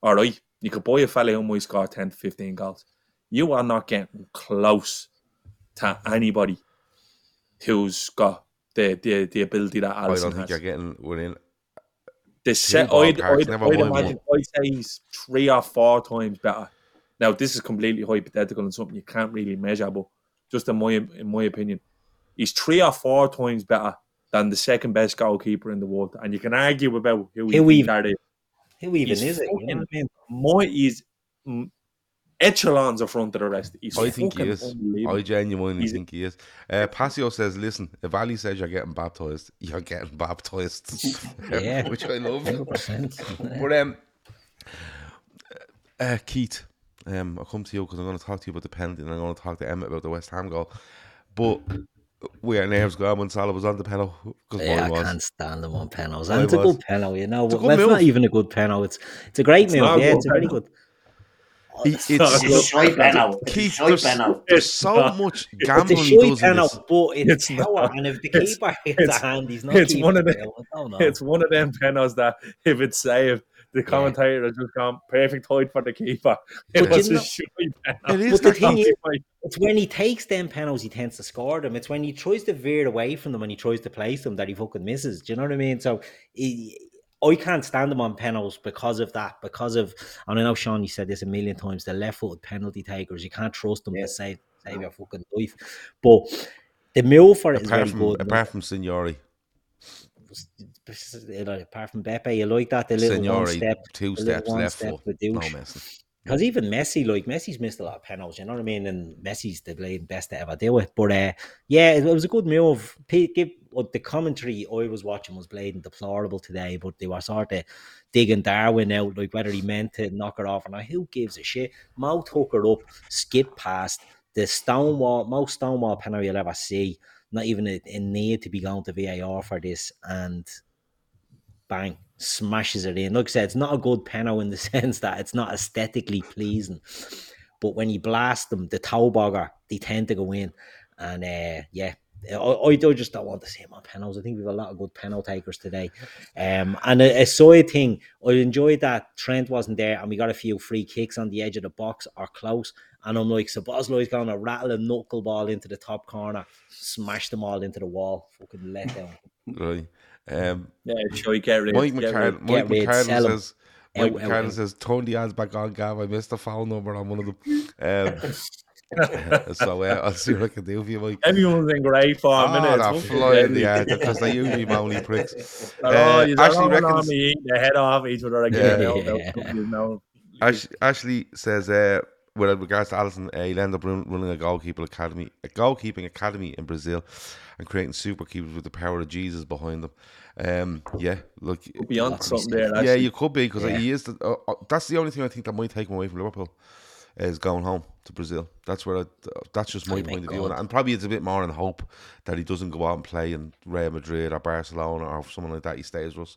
All right, you could buy a fella who might score 10 to 15 goals. You are not getting close to anybody who's got the the, the ability that I don't think has. you're getting within. The set, ballparks, I'd, I'd, never I'd won imagine, I'd say he's three or four times better. Now, this is completely hypothetical and something you can't really measure, but just in my in my opinion, he's three or four times better than the second best goalkeeper in the world. And you can argue about who, Who you think even- that is. Who even He's is it? You know what I mean? My, he's echelons in front of the rest. He's I think he is. I genuinely He's- think he is. Uh, Passio says, "Listen, if Ali says you're getting baptized, you're getting baptized." Yeah. which I love. 100%. But um, uh, Keith, um, I'll come to you because I'm going to talk to you about the penalty, and I'm going to talk to Emmett about the West Ham goal. But where are nerves gone when Salah was on the penalty because Yeah, I was. can't stand them on penalties. Mine And it's a good penalty, you know. It's a good well, it's not even a good penalty. It's it's a great It's move. Yeah, good it's a very good. He- not it's a It's a shite penalty. It's a Keith, there's, there's so not. much It's a gambling he does in this. but it's, It's power. not. And if the keeper gets it's- a hand, he's not it's one of it. the- I. Oh, it's one of them penalties that if it's saved, the commentator has just gone perfect height for the keeper. It But was you a know- shite It But the thing is, It's when he takes them penalties, he tends to score them. It's when he tries to veer away from them and he tries to place them that he fucking misses. Do you know what I mean? So he, I can't stand him on penalties because of that. Because of, and I know Sean, you said this a million times. The left-footed penalty takers, you can't trust them Yeah. to save save your fucking life. But the move for it is Apart very from, good. apart from Signori, You know, apart from Beppe, you like that the little one Signori, step, two steps left step foot, no messing. Because even Messi, like Messi's missed a lot of penalties, you know what I mean? And Messi's the blade best to ever do it. But uh, yeah, it, it was a good move. P- give, the commentary I was watching was blatant deplorable today, but they were sort of digging Darwin out, like whether he meant to knock it off or not. Who gives a shit? Mo took her up, skipped past the Stonewall, most Stonewall penalty you'll ever see. Not even a, a need to be going to VAR for this, and bang, smashes it in. Like I said, it's not a good penalty in the sense that it's not aesthetically pleasing. But when you blast them, the toe bogger, they tend to go in. And uh, yeah, I, I just don't want to see on penalties. I think we have a lot of good penalty takers today. Um, and a, a side thing, I enjoyed that Trent wasn't there and we got a few free kicks on the edge of the box or close. And I'm like, Szoboszlai's going to rattle a knuckleball into the top corner, smash them all into the wall. Fucking let down. Right. Um, Yeah, sure, get rid. Mike get rid. Mike get rid, McCartan sell 'em. says, Mike Out, out, McCartan out. says, turn the ads back on, Gav. I missed the phone number on one of them. Um, so uh, I'll see what I can do for you, Mike. Everyone's in great form, Oh, innit? that It's fly in the deadly. air because they usually moany pricks. Oh, Uh, you Ashley don't reckons- me eating head off each other again. Yeah. No, no, Yeah. no, no. Ash, Ashley says, uh, with regards to Alisson, uh, he'll end up run, running a goalkeeper academy, a goalkeeping academy in Brazil, and creating super keepers with the power of Jesus behind them. Um, yeah, look, Beyond Lot to be something there. yeah, you could be because Yeah. he is. The, uh, uh, that's the only thing I think that might take him away from Liverpool is going home to Brazil. That's where I, that's just my Oh my point of view, and, probably it's a bit more in hope that he doesn't go out and play in Real Madrid or Barcelona or someone like that. He stays with us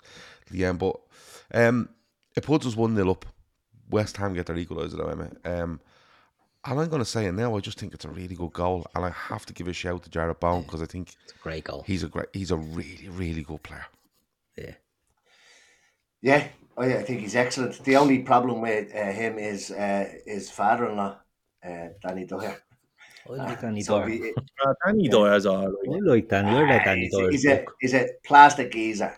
end, but um, it puts us one 0 up. West Ham get their equaliser, though, Emma. Um, and I'm going to say it now. I just think it's a really good goal, and I have to give a shout to Jarrod Bowen because I think It's a great goal. he's a great, he's a really, really good player. Yeah. Yeah, oh yeah, I think he's excellent. The only problem with uh, him is uh, his father-in-law, uh, Danny Dyer. I like Danny So Dyer. he- Uh, Danny Dyer's all I right. like Danny. I like Danny he's, Dyer. he's a he's a plastic geezer.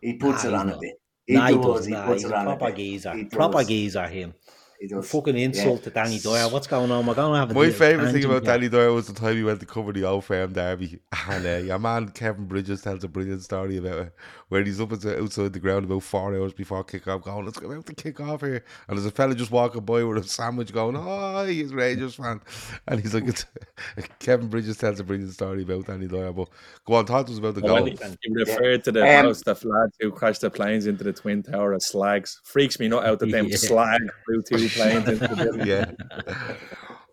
He puts Nah, it he's on a bit. He Nah, he does. does. He Nah, puts he's it a on a proper bit. geezer. He Proper does. geezer, him. He does. Fucking insult to Danny Doyle. What's going on? We're going to have a My favourite thing about here. Danny Doyle was the time he went to cover the Old Firm Derby. And uh, your man Kevin Bridges tells a brilliant story about it, where he's up at the, outside the ground about four hours before kick off, going, Let's go out to kick off here. And there's a fella just walking by with a sandwich going, Oh, he's a Rangers fan. And he's like, it's, Kevin Bridges tells a brilliant story about Danny Doyle. But go on, talk to us about the Well, goal. he, he referred to the Um, house, the lads who crashed the planes into the Twin Tower as slags. Freaks me not out that them Yeah. slag flew two planes into the building. Yeah.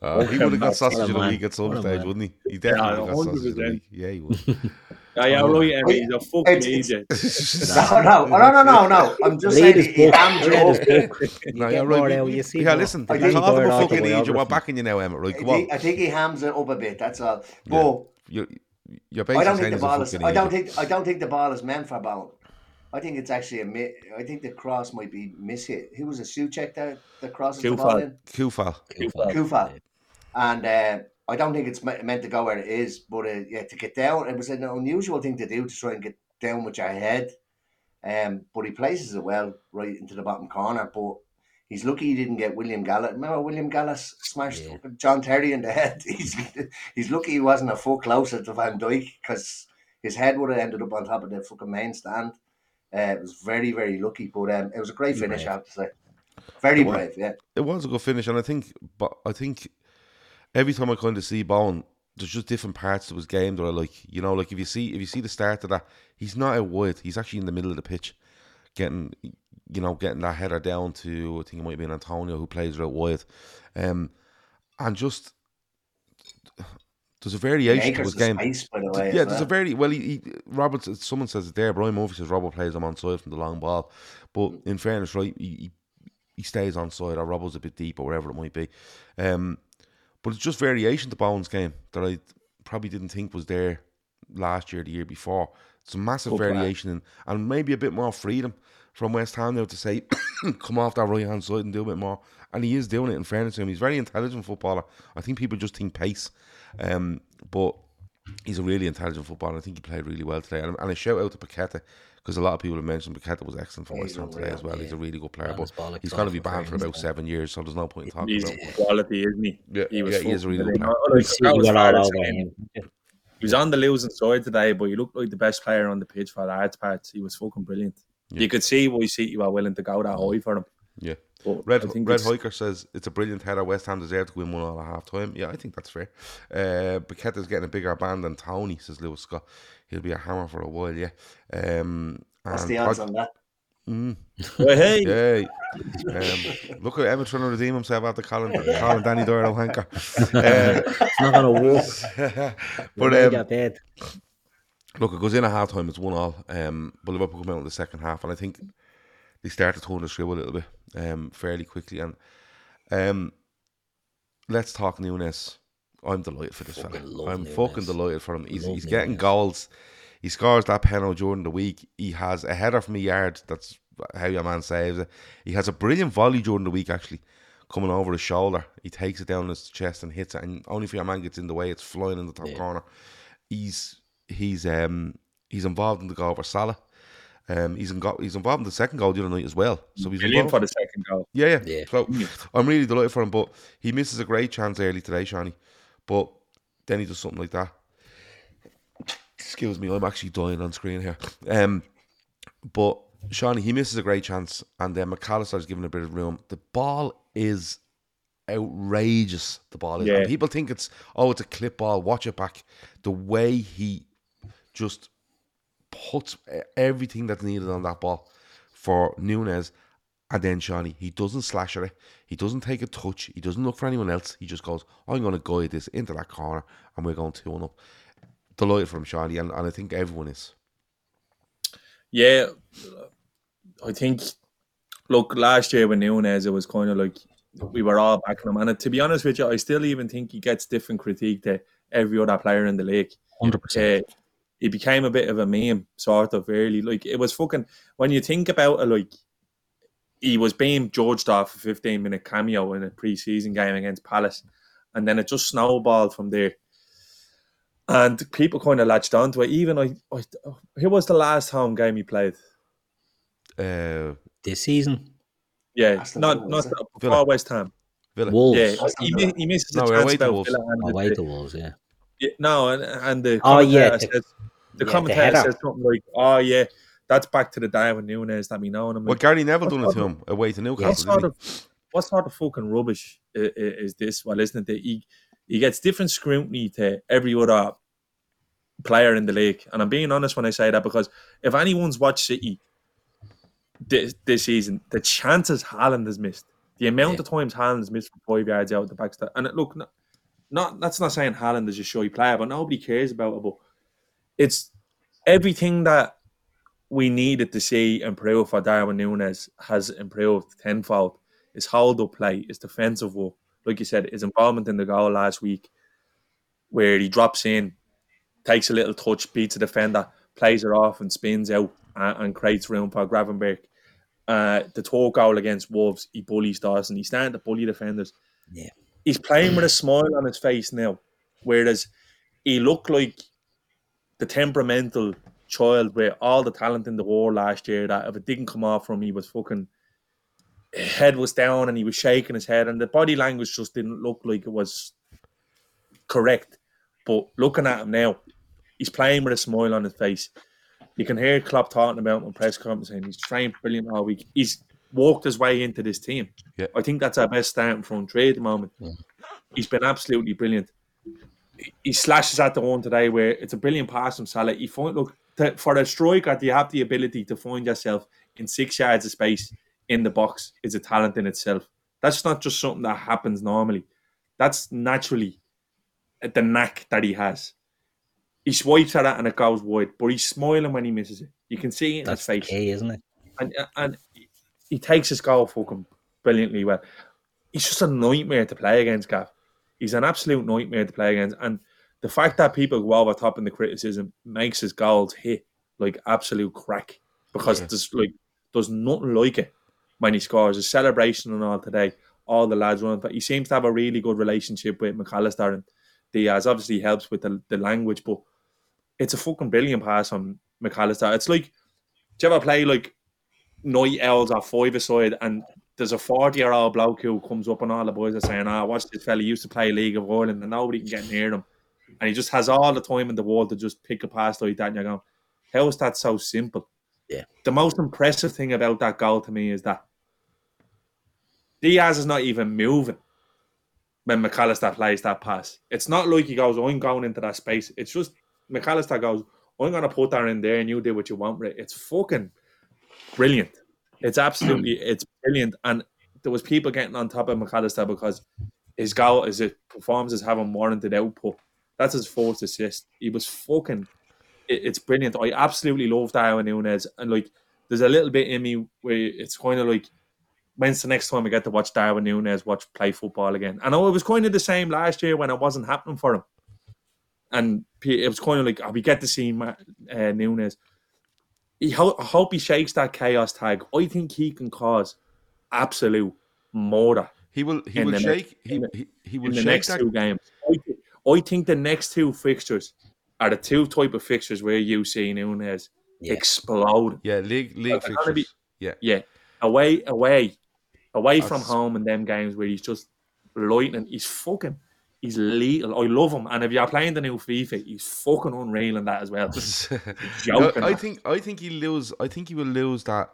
Uh, he would have got What a sausage of the man. week at some What a stage, man. wouldn't he? He definitely Yeah, would have got sausage of the 100%. week. Yeah, he would. Yeah, yeah, Oh. right, Emmy. He's a fucking It's- idiot. No, no, oh, no, no, no, no. I'm just saying Read he, his he hams you Read up. No, yeah, right. out, you see yeah, listen, I you think- called him a fucking idiot. We're autobiography. backing you now, Emmett. Right, I come on. think, I think he hams it up a bit. That's all. Yeah. You're, you're I basically don't think the ball is. I don't think. I don't think the ball is meant for Bowen. I think it's actually a. mi- I think the cross might be mishit. Who was a Souček that the crosses the ball Coufal. in? Coufal. Coufal. and uh, I don't think it's me- meant to go where it is. But uh, yeah, to get down, it was an unusual thing to do to try and get down with your head. Um, but he places it well right into the bottom corner. But he's lucky he didn't get William Gallas. Remember William Gallas smashed Yeah. John Terry in the head. He's he's lucky he wasn't a foot closer to Van Dijk because his head would have ended up on top of the fucking main stand. Uh, it was very very lucky, but um, it was a great finish. I have to say, very was. brave. Yeah, it was a good finish, and I think, but I think every time I kind of see Bowen, there's just different parts of his game that I like. You know, like if you see if you see the start of that, he's not out wide. He's actually in the middle of the pitch, getting you know getting that header down to I think it might be Antonio who plays out wide, um, and just there's a variation to his game. the way. Yeah, there's a very well. He, he Robert. Someone says it there. Brian Murphy says Robert plays him on side from the long ball, but in fairness, right, he he, stays on side or Robert's a bit deep or whatever it might be. Um, but it's just variation to Bowen's game that I probably didn't think was there last year, the year before. It's a massive Good variation in, and maybe a bit more freedom from West Ham now to say, come off that right hand side and do a bit more. And he is doing it. In fairness to him, he's a very intelligent footballer. I think people just think pace, um, but he's a really intelligent footballer. I think he played really well today. And, and a shout out to Paqueta because a lot of people have mentioned Paqueta was excellent for Yeah, West Ham today unreal, as well. He's a really good player, Ran but he's going to be banned for about seven years, so there's no point in talking He's about him. quality, isn't he? Yeah, he was yeah, he is a really good brilliant. player. Like, See, that you was got all fair to over say. him. He was on the losing side today, but he looked like the best player on the pitch for large parts. He was fucking brilliant. Yeah. You could see why City were willing to go that high for him. Yeah. But Red I think Red it's- Hiker says it's a brilliant header. West Ham deserved to win one all at half time. Yeah, I think that's fair. Uh, Paqueta's getting a bigger band than Tony, says Lewis Scott. He'll be a hammer for a while, yeah. Um, What's and the odds Pod- on that? Mm, Well, hey, yeah. Um, look at Emma trying to redeem himself after calling, calling Danny Doyle a wanker. Uh, It's not going to work. but We'll um, get bed. Look, it goes in at half time, it's one all. Um, but Liverpool come out in the second half, and I think they started turning the screw a little bit um, fairly quickly. And um, let's talk Núñez. I'm delighted for this fella. Fucking love I'm Núñez. fucking delighted for him. He's, Love he's getting goals. He scores that penalty during the week. He has a header from a yard. That's how your man saves it. He has a brilliant volley during the week, actually, coming over his shoulder. He takes it down his chest and hits it, and only if your man gets in the way, it's flying in the top Yeah. corner. He's he's um he's involved in the goal for Salah. Um, he's in go- he's involved in the second goal the other night as well. So he's brilliant involved. for the second goal. Yeah, yeah. Yeah. So I'm really delighted for him, but he misses a great chance early today, Shani. But then he does something like that. Excuse me, I'm actually dying on screen here. Um, but Shawnee, he misses a great chance, and then Mac Allister's given a bit of room. The ball is outrageous. The ball is. Yeah. And people think it's oh, it's a clip ball. Watch it back. The way he just puts everything that's needed on that ball for Núñez. And then Shawnee, he doesn't slash at it. He doesn't take a touch. He doesn't look for anyone else. He just goes, I'm going to guide this into that corner and we're going 2 1 up. Delighted for him, Shawnee, and, and I think everyone is. Yeah, I think. Look, last year with Núñez, it was kind of like we were all backing him, and to be honest with you, I still even think he gets different critique to every other player in the league. 100%. Uh, he became a bit of a meme, sort of early. Like it was fucking when you think about it, like he was being judged off a 15 minute cameo in a pre-season game against Palace, and then it just snowballed from there. And people kind of latched onto it. Even I, I, who was the last home game he played? Uh, This season, Yeah, Aston not Villa, not was before Villa. West Ham. Villa. Wolves. Yeah, Aston he, Villa. mi- he misses No, a chance away to about Wolves. Villa and away the- to Wolves, yeah. Yeah, no, and, and the Oh, yeah, commentator the- says, the yeah, commentator the says something like, "Oh yeah, that's back to the Darwin Núñez that we know." And I'm Well, like, Gary Neville done it to him away to what Newcastle. sort didn't of what sort of fucking rubbish i- i- is this? Well, isn't it? That he he gets different scrutiny to every other player in the league, and I'm being honest when I say that because if anyone's watched City this, this season, the chances Haaland has missed, the amount of times Haaland has missed from five yards out the backstop, and it- look, not, not that's not saying Haaland is a shy player, but nobody cares about it. But it's everything that we needed to see improve for Darwin Núñez has improved tenfold. His hold up play, his defensive work, like you said, his involvement in the goal last week, where he drops in, takes a little touch, beats a defender, plays it off, and spins out uh, and creates room for Gravenberch. Uh, the tour goal against Wolves, he bullies Dawson. He's starting to bully defenders. Yeah. he's playing with a smile on his face now, whereas he looked like the temperamental child with all the talent in the world last year. That if it didn't come off from him, he was fucking head was down and he was shaking his head, and the body language just didn't look like it was correct. But looking at him now, he's playing with a smile on his face. You can hear Klopp talking about him on press conference saying he's trained brilliant all week. He's walked his way into this team. Yeah. I think that's our best starting front three at the moment. He's been absolutely brilliant. He slashes at the one today where it's a brilliant pass from Salah. He find look to, for a striker, do you have the ability to find yourself in six yards of space in the box is a talent in itself. That's not just something that happens normally. That's naturally the knack that he has. He swipes at it and it goes wide, but he's smiling when he misses it. You can see it in That's his face key, isn't it? and and he takes his goal fucking brilliantly well. He's just a nightmare to play against, Gav. He's an absolute nightmare to play against, and the fact that people go over top in the criticism makes his goals hit like absolute crack because Yeah. there's like there's nothing like it when he scores. A celebration and all today. All the lads run, but he seems to have a really good relationship with Mac Allister and Diaz. Obviously, helps with the, the language, but it's a fucking brilliant pass on Mac Allister. It's like, do you ever play like night owls or five aside and there's a 40 year old bloke who comes up and all the boys are saying, Ah, watch this fella he used to play League of Ireland and nobody can get near him. And he just has all the time in the world to just pick a pass like that. And you're going, How is that so simple? Yeah. The most impressive thing about that goal to me is that Diaz is not even moving when Mac Allister plays that pass. It's not like he goes, I'm going into that space. It's just Mac Allister goes, I'm going to put that in there and you do what you want with it. It's fucking brilliant. It's absolutely, it's brilliant. And there was people getting on top of Mac Allister because his goal, is his performances haven't warranted output. That's his fourth assist. He was fucking, it- it's brilliant. I absolutely love Darwin Núñez. And like, there's a little bit in me where it's kind of like, when's the next time I get to watch Darwin Núñez watch play football again? I know it was kind of the same last year when it wasn't happening for him. And it was kind of like, oh, we get to see Ma- uh, Núñez. He ho- I hope he shakes that chaos tag. I think he can cause absolute murder He will. He will shake. next- He, the- he, he will in the shake next that. two games. I, thi- I think the next two fixtures are the two type of fixtures where you see Núñez Yeah. explode. Yeah, league league They're gonna be- fixtures. Yeah, Yeah, away, away, away from home and them games where he's just lightning. He's fucking, he's lethal. I love him. And if you're playing the new FIFA, he's fucking unreal in that as well. joking. I, I think I think he lose. I think he will lose that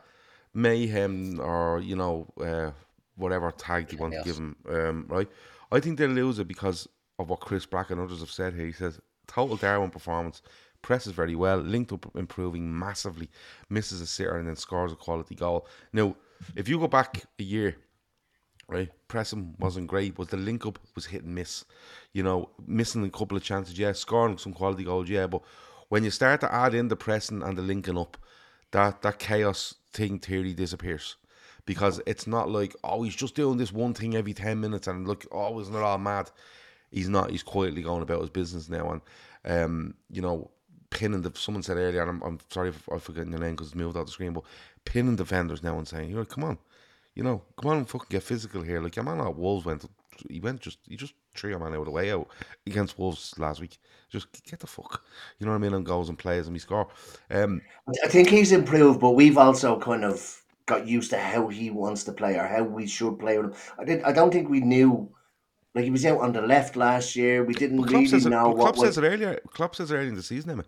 mayhem or you know uh, whatever tag you want to give him. Um, right? I think they'll lose it because of what Chris Brack and others have said here. He says total Darwin performance. Presses very well, linked up improving massively, misses a sitter and then scores a quality goal. Now, if you go back a year, right? Pressing wasn't great, but the link up was hit and miss. You know, missing a couple of chances, yeah, scoring some quality goals, yeah. But when you start to add in the pressing and the linking up, that that chaos thing theory disappears. Because it's not like, oh, he's just doing this one thing every ten minutes and look, oh, isn't it all mad? He's not, he's quietly going about his business now and um, you know, pinning the someone said earlier, and I'm, I'm sorry if I'm forgetting your name because it's moved out the screen, but pinning defenders now and saying, you know, come on, you know, come on and fucking get physical here. Like your man at Wolves went, he went just, he just threw your man out of the way out against Wolves last week. Just get the fuck, you know what I mean, and goes and plays and we score. Um, I think he's improved, but we've also kind of got used to how he wants to play or how we should play with him. I did. I don't think we knew. Like he was out on the left last year. We didn't really says it, know what Klopp was. says it earlier. Klopp says it earlier in the season, Emma.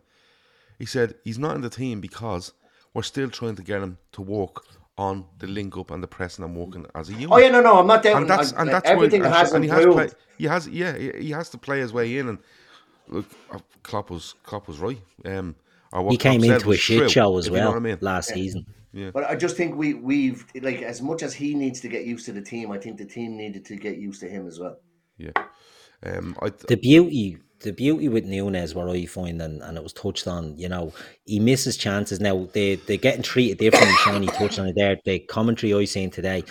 He said he's not in the team because we're still trying to get him to work on the link up and the pressing and I'm working as a unit. Oh yeah, no, no, I'm not doubting. and that's and that's everything why, has and he has play, he has yeah he, he has to play his way in and look uh, Klopp was Klopp was right um or what He came Klopp into a shit true, show as if you know well what I mean last season. Yeah. But I just think we we've like as much as he needs to get used to the team. I think the team needed to get used to him as well. yeah um I the beauty the beauty with Núñez what I find and, and it was touched on, you know, he misses chances. Now they they're getting treated differently, Shiny touched on it there. The commentary I seen today,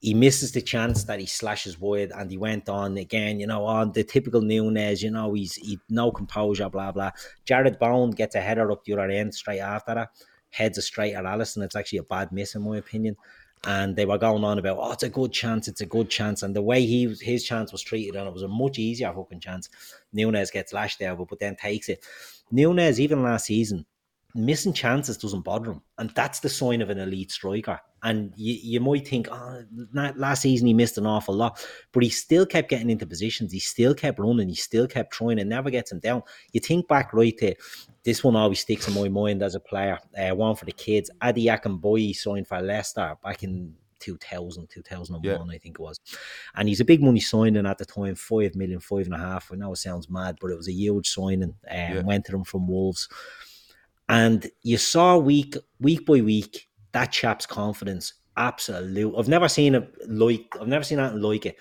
he misses the chance that he slashes wide and he went on again, you know, on the typical Núñez, you know, he's he no composure, blah blah. Jarrod Bowen gets a header up the other end straight after that, heads a straight at Alisson. It's actually a bad miss in my opinion. And they were going on about, oh, it's a good chance, it's a good chance. And the way he his chance was treated, and it was a much easier fucking chance. Núñez gets lashed there, but, but then takes it. Núñez, even last season, missing chances doesn't bother him. And that's the sign of an elite striker. And you, you might think, oh, last season he missed an awful lot, but he still kept getting into positions. He still kept running. He still kept trying and never gets him down. You think back right to this one always sticks in my mind as a player. Uh, one for the kids. Adi Akinbiyi signed for Leicester back in 2000, 2001, yeah. I think it was. And he's a big money signing at the time, five million, five and a half. I know it sounds mad, but it was a huge signing. Um, yeah. Went to them from Wolves. And you saw week week by week that chap's confidence. Absolute. I've never seen it like I've never seen anything like it.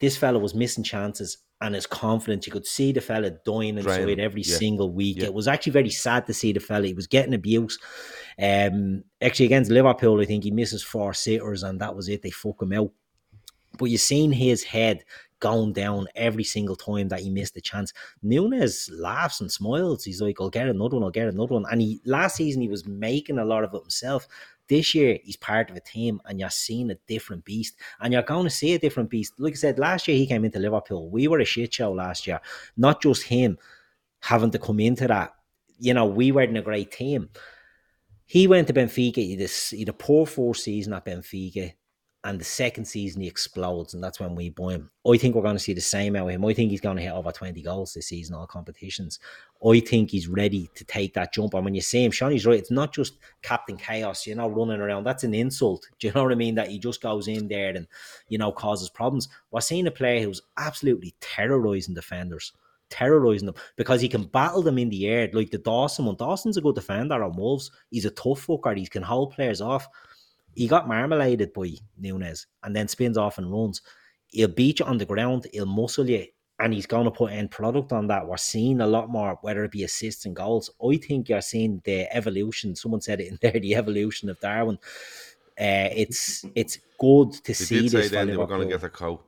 This fella was missing chances and his confidence. You could see the fella dying inside every yeah. single week. Yeah. It was actually very sad to see the fella. He was getting abuse. Um, actually against Liverpool, I think he misses four sitters and that was it. They fuck him out. But you seen his head going down every single time that he missed a chance. Núñez laughs and smiles. He's like, I'll get another one, I'll get another one. And he last season he was making a lot of it himself. This year he's part of a team and you're seeing a different beast. And you're going to see a different beast. Like I said, last year he came into Liverpool. We were a shit show last year. Not just him having to come into that. You know, we weren't a great team. He went to Benfica. He had a, poor four season at Benfica and the second season he explodes, and that's when we buy him. I think we're going to see the same out of him. I think he's going to hit over 20 goals this season, all competitions. I think he's ready to take that jump. And when you see him, Seany's right, it's not just Captain Chaos, you know, running around. That's an insult. Do you know what I mean? That he just goes in there and, you know, causes problems. We're seeing a player who's absolutely terrorizing defenders terrorizing them because he can battle them in the air like the Dawson one. Dawson's a good defender on Wolves. He's a tough fucker. He can hold players off. He got marmaladed by Núñez and then spins off and runs. He'll beat you on the ground, he'll muscle you, and he's going to put end product on that. We're seeing a lot more, whether it be assists and goals. I think you're seeing the evolution. Someone said it in there, the evolution of Darwin. Uh, it's it's good to they see did this. Say then they were going to get a coat.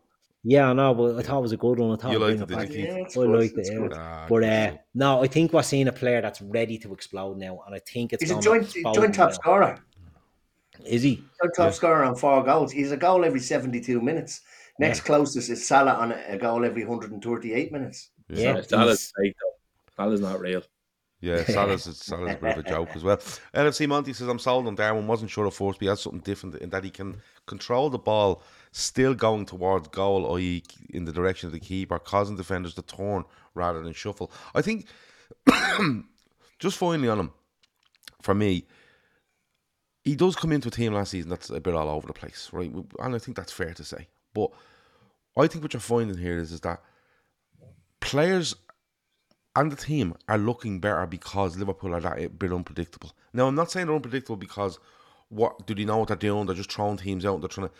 Yeah, I know, but I thought it was a good one. I thought you liked it, did you, I liked it. Yeah. Ah, but uh, no, I think we're seeing a player that's ready to explode now, and I think it's he's a joint joint top scorer. Is he? top yeah. scorer on four goals. He's a goal every 72 minutes. Next yeah. closest is Salah on a goal every 138 minutes. Yeah, Salah's fake though. Salah's not real. Yeah, Salah's, Salah's a bit of a joke as well. NFC Monty says, I'm sold on Darwin. Wasn't sure if Forsby has something different in that he can control the ball still going towards goal, i.e., in the direction of the keeper, causing defenders to turn rather than shuffle. I think, just finally on him, for me, he does come into a team last season that's a bit all over the place, right? And I think that's fair to say. But I think what you're finding here is, is that players and the team are looking better because Liverpool are that bit unpredictable. Now, I'm not saying they're unpredictable because what do they know what they're doing? They're just throwing teams out. They're trying to.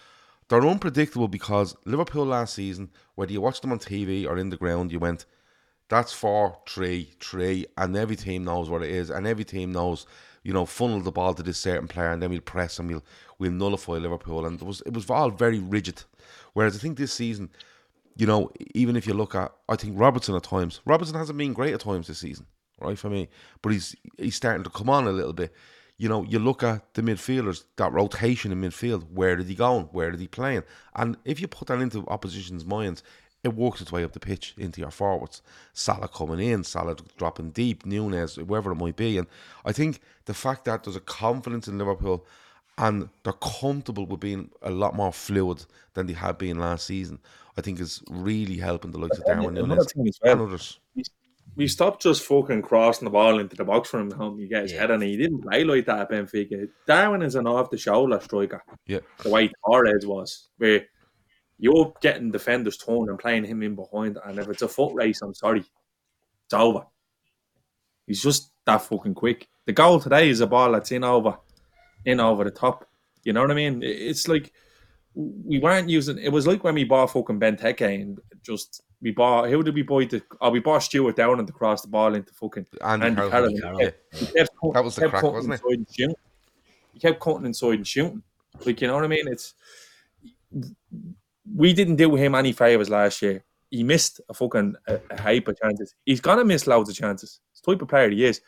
They're unpredictable because Liverpool last season, whether you watched them on TV or in the ground, you went, that's four, three, three, and every team knows what it is, and every team knows you know, funnel the ball to this certain player and then we'll press and we'll we'll nullify Liverpool. And it was it was all very rigid. Whereas I think this season, you know, even if you look at I think Robertson at times, Robertson hasn't been great at times this season, right, for me. But he's he's starting to come on a little bit. You know, you look at the midfielders, that rotation in midfield, where did he going? Where did he playing? And if you put that into opposition's minds, it works its way up the pitch into your forwards. Salah coming in, Salah dropping deep, Núñez, whoever it might be. And I think the fact that there's a confidence in Liverpool and they're comfortable with being a lot more fluid than they had been last season, I think is really helping the likes of Darwin Núñez and others. We stopped just fucking crossing the ball into the box for him home. You get his yeah. head on it. He didn't play like that at Benfica. Darwin is an off the shoulder striker. Yeah. The way Torres was. Where you're getting defenders torn and playing him in behind, and if it's a foot race, I'm sorry, it's over. He's just that fucking quick. The goal today is a ball that's in over, in over the top. You know what I mean? It's like we weren't using. It was like when we bought fucking Benteke and just we bought. Who did we buy? The oh, we bought Stewart Downing to cross the ball into fucking Andy, Andy Carroll. Yeah. That was the crack, wasn't it? He kept cutting inside and shooting. Like you know what I mean? It's we didn't do him any favors last year. He missed a fucking a, a heap of chances. He's gonna miss loads of chances. It's the type of player he is.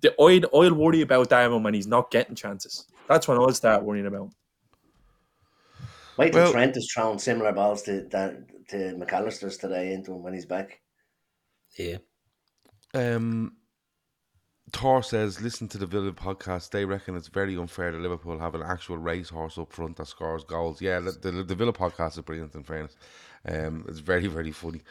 The I'd, I'll worry about Diamond when he's not getting chances. That's when I'll start worrying about. Wait till Well- Trent is throwing similar balls to that to Mac Allister's today into him when he's back. Yeah. Um, Thor says, listen to the Villa podcast. They reckon it's very unfair that Liverpool have an actual racehorse up front that scores goals. Yeah, the, the, the Villa podcast is brilliant, in fairness. Um, it's very, very funny.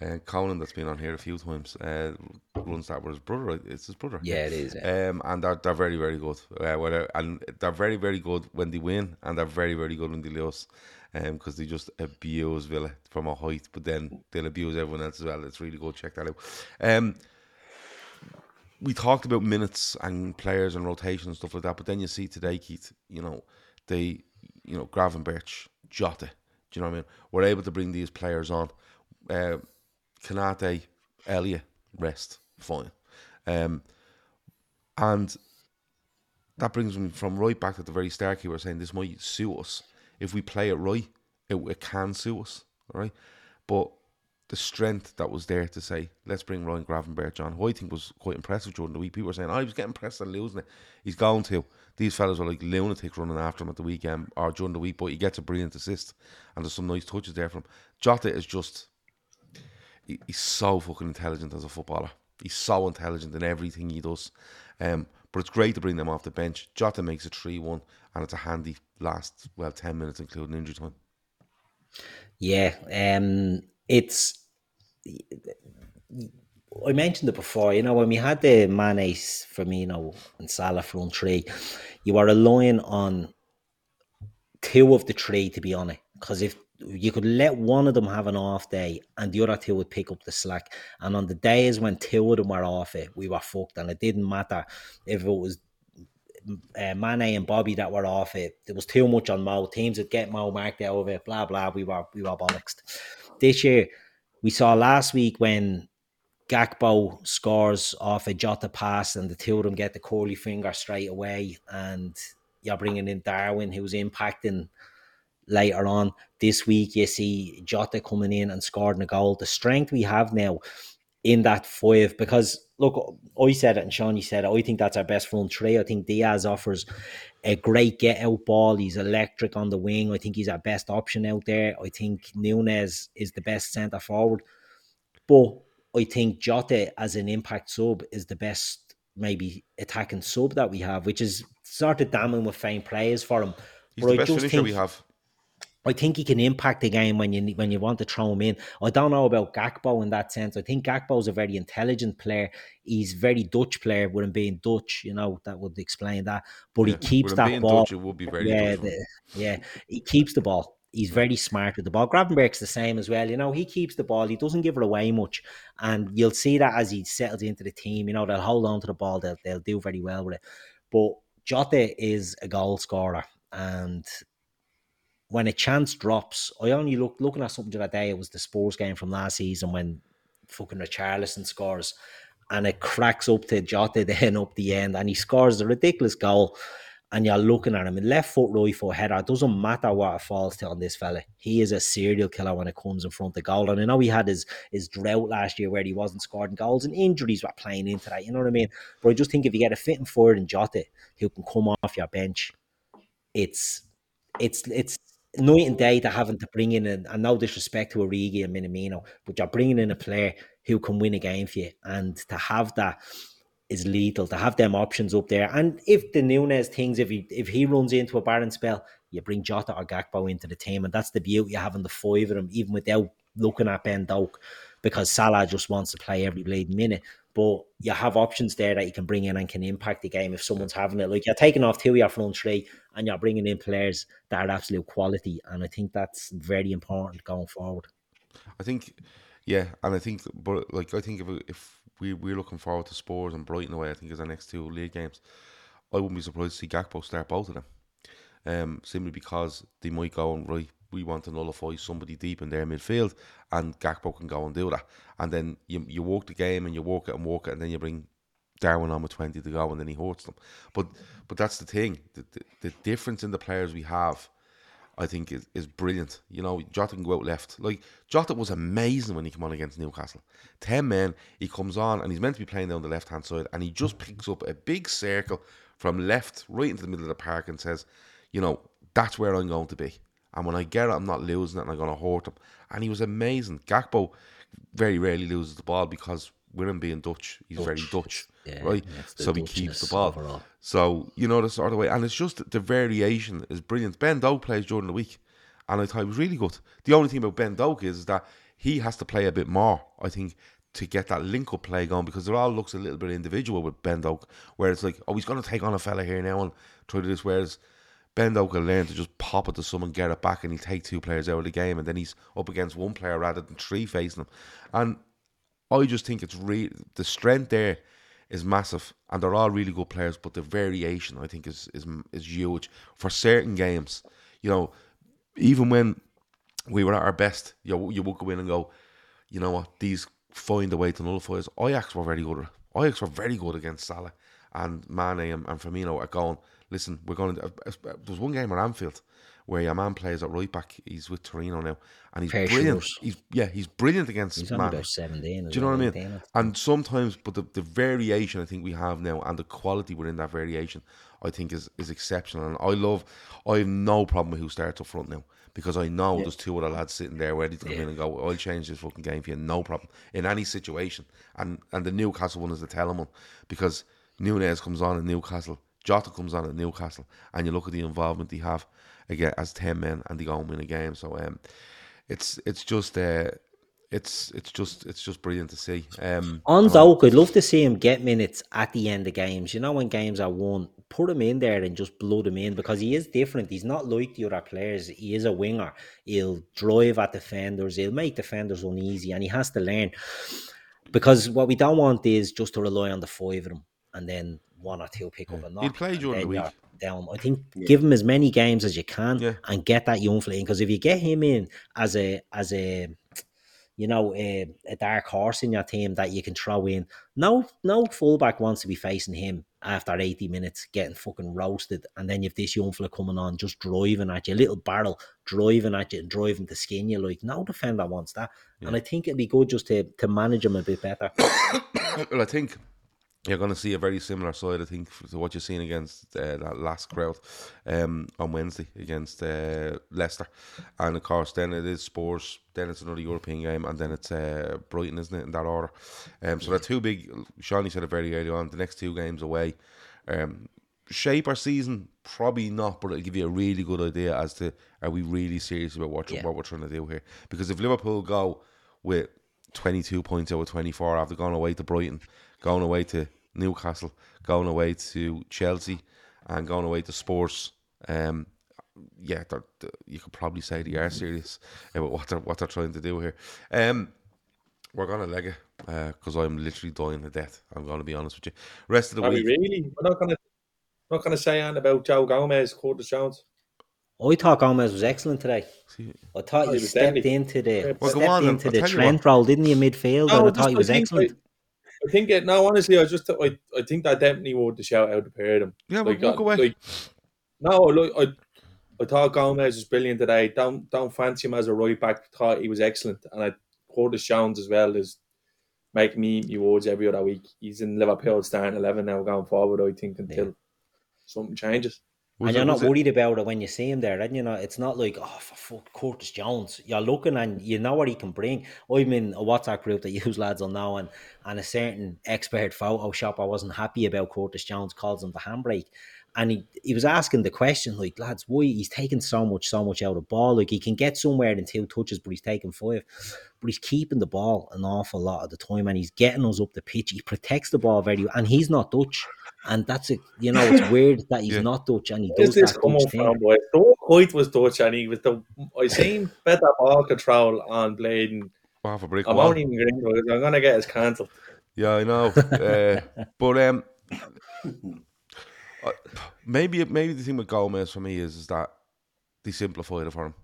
Uh, Conan, that's been on here a few times, uh, runs that with his brother. It's his brother. Yeah, it is. Yeah. Um, and they're, they're very, very good. Uh, whether, and they're very, very good when they win, and they're very, very good when they lose. Because they just abuse Villa from a height, but then they'll abuse everyone else as well. It's really good. Check that out. Um, we talked about minutes and players and rotation and stuff like that, but then you see today, Keith, you know, they, you know, Gravenberch, Jota, do you know what I mean? We're able to bring these players on. Uh, Elia, rest, fine. Um, and that brings me from right back at the very start. You were saying this might suit us if we play it right. It, it can suit us, all right. But the strength that was there to say, let's bring Ryan Gravenberch on, who I think was quite impressive during the week. People were saying, oh, he was getting pressed and losing it. He's going to. These fellas were like lunatics running after him at the weekend or during the week, but he gets a brilliant assist and there's some nice touches there from him. Jota is just, he, he's so fucking intelligent as a footballer. He's so intelligent in everything he does. Um, but it's great to bring them off the bench. Jota makes it 3 1, and it's a handy last, well, 10 minutes, including injury time. Yeah, um, it's. I mentioned it before. You know, when we had the Mane, Firmino, and Salah front three, you were relying on two of the three to be on it. Because if you could let one of them have an off day and the other two would pick up the slack, and on the days when two of them were off it, we were fucked, and it didn't matter if it was uh, Mane and Bobby that were off it. There was too much on Mo. Teams would get Mo marked out of it. Blah blah. We were we were bollocks. This year, we saw last week when Gakpo scores off a Jota pass, and the two of them get the curly finger straight away, and you're bringing in Darwin, who's impacting later on this week. You see Jota coming in and scoring a goal. The strength we have now in that five because look, I said it and Sean, Shawnee said it. I think that's our best front three. I think Diaz offers a great get out ball. He's electric on the wing. I think he's our best option out there. I think Núñez is the best centre forward. But I think Jota as an impact sub is the best maybe attacking sub that we have, which is sort of damning with faint players for him. He's But the I best just finisher think- we have. I think he can impact the game when you when you want to throw him in. I don't know about Gakpo in that sense. I think Gakpo is a very intelligent player. He's very Dutch player with him being Dutch. You know that would explain that. But he keeps that ball. Dutch, it would be very yeah, Dutch of him. the, yeah, he keeps the ball. He's very smart with the ball. Gravenberch's the same as well. You know, he keeps the ball. He doesn't give it away much, and you'll see that as he settles into the team. You know, they'll hold on to the ball. They'll they'll do very well with it. But Jota is a goal scorer, and when a chance drops, I only look looking at something the other day. It was the Spurs game from last season when fucking Richarlison scores, and it cracks up to Jota then up the end, and he scores a ridiculous goal. And you're looking at him in left foot, right foot header. It doesn't matter what it falls to on this fella. He is a serial killer when it comes in front of goal. And I know he had his his drought last year where he wasn't scoring goals and injuries were playing into that. You know what I mean? But I just think if you get a fitting forward in Jota who can come off your bench, it's it's it's night and day to having to bring in and no disrespect to Origi and Minamino, but you're bringing in a player who can win a game for you, and to have that is lethal. To have them options up there, and if the Núñez things, if he if he runs into a barren spell, you bring Jota or Gakpo into the team, and that's the beauty of having the five of them, even without looking at Ben Doak, because Salah just wants to play every bleeding minute. But you have options there that you can bring in and can impact the game if someone's having it. Like you're taking off two of your front three and you're bringing in players that are absolute quality. And I think that's very important going forward. I think, yeah, and I think, but like I think if if we we're looking forward to Spurs and Brighton away, I think is our next two league games. I wouldn't be surprised to see Gakpo start both of them, um, simply because they might go and right. We want to nullify somebody deep in their midfield, and Gakpo can go and do that. And then you you walk the game and you walk it and walk it, and then you bring Darwin on with twenty to go, and then he hurts them. But but that's the thing. The, the, the difference in the players we have I think is, is brilliant. You know, Jota can go out left. Like Jota was amazing when he came on against Newcastle. Ten men, he comes on and he's meant to be playing down the left hand side, and he just picks up a big circle from left right into the middle of the park and says, you know, that's where I'm going to be. And when I get it, I'm not losing it and I'm going to hurt him. And he was amazing. Gakpo very rarely loses the ball because with him being Dutch, he's very Dutch, Yeah, right? So he keeps the ball. overall. So you know the sort of way, and it's just the variation is brilliant. Ben Doak plays during the week, and I thought he was really good. The only thing about Ben Doak is, is that he has to play a bit more, I think, to get that link up play going because it all looks a little bit individual with Ben Doak, where it's like, oh, he's going to take on a fella here now and try to do this. Whereas Ben Doak will learn to just pop it to someone, get it back, and he'll take two players out of the game, and then he's up against one player rather than three facing him. And I just think it's the strength there is massive, and they're all really good players. But the variation, I think, is is is huge for certain games. You know, even when we were at our best, you you would go in and go, you know what, these find a way to nullify us. Ajax were very good. Ajax were very good against Salah and Mane and, and Firmino are going. Listen, we're going. To, uh, uh, uh, there was one game at Anfield where your man plays at right back. He's with Torino now, and he's brilliant. He's yeah, he's brilliant against He's only about 17. Do you know what I mean? And sometimes, but the, the variation I think we have now and the quality within that variation, I think is is exceptional. And I love, I have no problem with who starts up front now because I know there's two other lads sitting there ready to come in and go. I'll change this fucking game for you, no problem in any situation. And and the Newcastle one is the telling one because Núñez comes on at Newcastle, Jota comes on at Newcastle, and you look at the involvement they have again as ten men and they go and win a game. So um, it's it's just uh, it's it's just it's just brilliant to see. Um, On and I- Doak, I'd love to see him get minutes at the end of games. You know, when games are won, put him in there and just blow him in because he is different. He's not like the other players. He is a winger. He'll drive at defenders. He'll make defenders uneasy, and he has to learn. Because what we don't want is just to rely on the five of them and then one or two pick up a knock. He'll play during the week. I think give him as many games as you can Yeah. and get that young in. Because if you get him in as a as a you know, a, a dark horse in your team that you can throw in. No, no fullback wants to be facing him after 80 minutes, getting fucking roasted. And then you've this young fella coming on, just driving at you, little barrel driving at you and driving to skin you. Like, no defender wants that. And I think it'd be good just to, to manage him a bit better. well, I think you're going to see a very similar side. I think to what you're seeing against uh, that last crowd um, on Wednesday against uh, Leicester, and of course then it is Spurs. Then it's another European game, and then it's uh, Brighton, isn't it? In that order. Um, so they're two big. Shawnee said it very early on. The next two games away. Um, shape our season probably not, but it'll give you a really good idea as to are we really serious about what Yeah. what we're trying to do here. Because if Liverpool go with 22 points out of 24 after going away to Brighton, going away to Newcastle, going away to Chelsea, and going away to Spurs. Um, yeah, they're, they you could probably say they are serious about what they're what they're trying to do here. Um, we're gonna leg it because I'm literally dying to death. I'm gonna be honest with you. Rest of the Are we week, really? We're not gonna not gonna say anything about Joe Gomez, Curtis Jones. I thought Gomez was excellent today. See, I thought Oh, he he was stepped deadly. into the Well, go stepped on into I'll the tell you Trent role, didn't he, in midfield? and I thought just- he was excellent. like, I think it. No, honestly, I just I, I think that definitely would the shout out the pair them. yeah, Like, we'll walk uh, away. like, no, look, I I thought Gomez was brilliant today. Don't don't fancy him as a right back. Thought he was excellent, and I Curtis Jones as well is making me eat my words every other week. He's in Liverpool starting eleven now going forward. I think until something changes. Was and it- you're not was it- worried about it when you see him there, and you know it's not like oh for fuck Curtis Jones. You're looking and you know what he can bring. I'm in a WhatsApp group that use lads will know, and and a certain expert Photoshop I wasn't happy about Curtis Jones calls him the handbrake, and he, he was asking the question like lads why he's taking so much so much out of ball like he can get somewhere in two touches but he's taking five, but he's keeping the ball an awful lot of the time and he's getting us up the pitch. He protects the ball very and he's not Dutch. And that's it. You know, it's weird that he's Yeah. not Dutch and he does this that Dutch thing. from, boy? Stuart Hoyt was Dutch, and he was the. I seen better ball control on Bladen. off a brick I'm wall. only even grinning because I'm gonna get us cancelled. Yeah, I know. uh, but um, maybe maybe the thing with Gomez for me is is that they simplified it for him.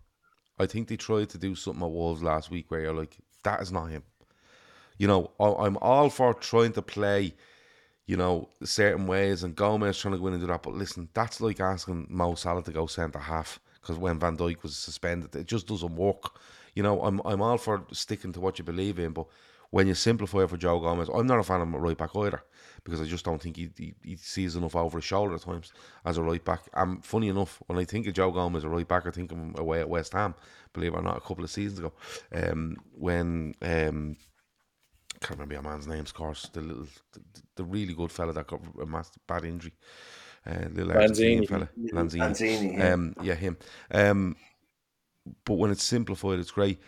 I think they tried to do something at Wolves last week where you're like, that is not him. You know, I'm all for trying to play, you know, certain ways, and Gomez trying to go in and do that. But listen, that's like asking Mo Salah to go centre half because when Van Dijk was suspended, it just doesn't work. You know, I'm I'm all for sticking to what you believe in, but when you simplify it for Joe Gomez, I'm not a fan of him right back either because I just don't think he, he, he sees enough over his shoulder at times as a right back. And funny enough, when I think of Joe Gomez as a right back, I think of him away at West Ham, believe it or not, a couple of seasons ago, um, when um, can't remember your man's name, of course, the little, the, the really good fella that got a massive bad injury. Uh, little Lanzini. fella, Lanzini. Lanzini, yeah. Um, yeah, him. Um, but when it's simplified, it's great.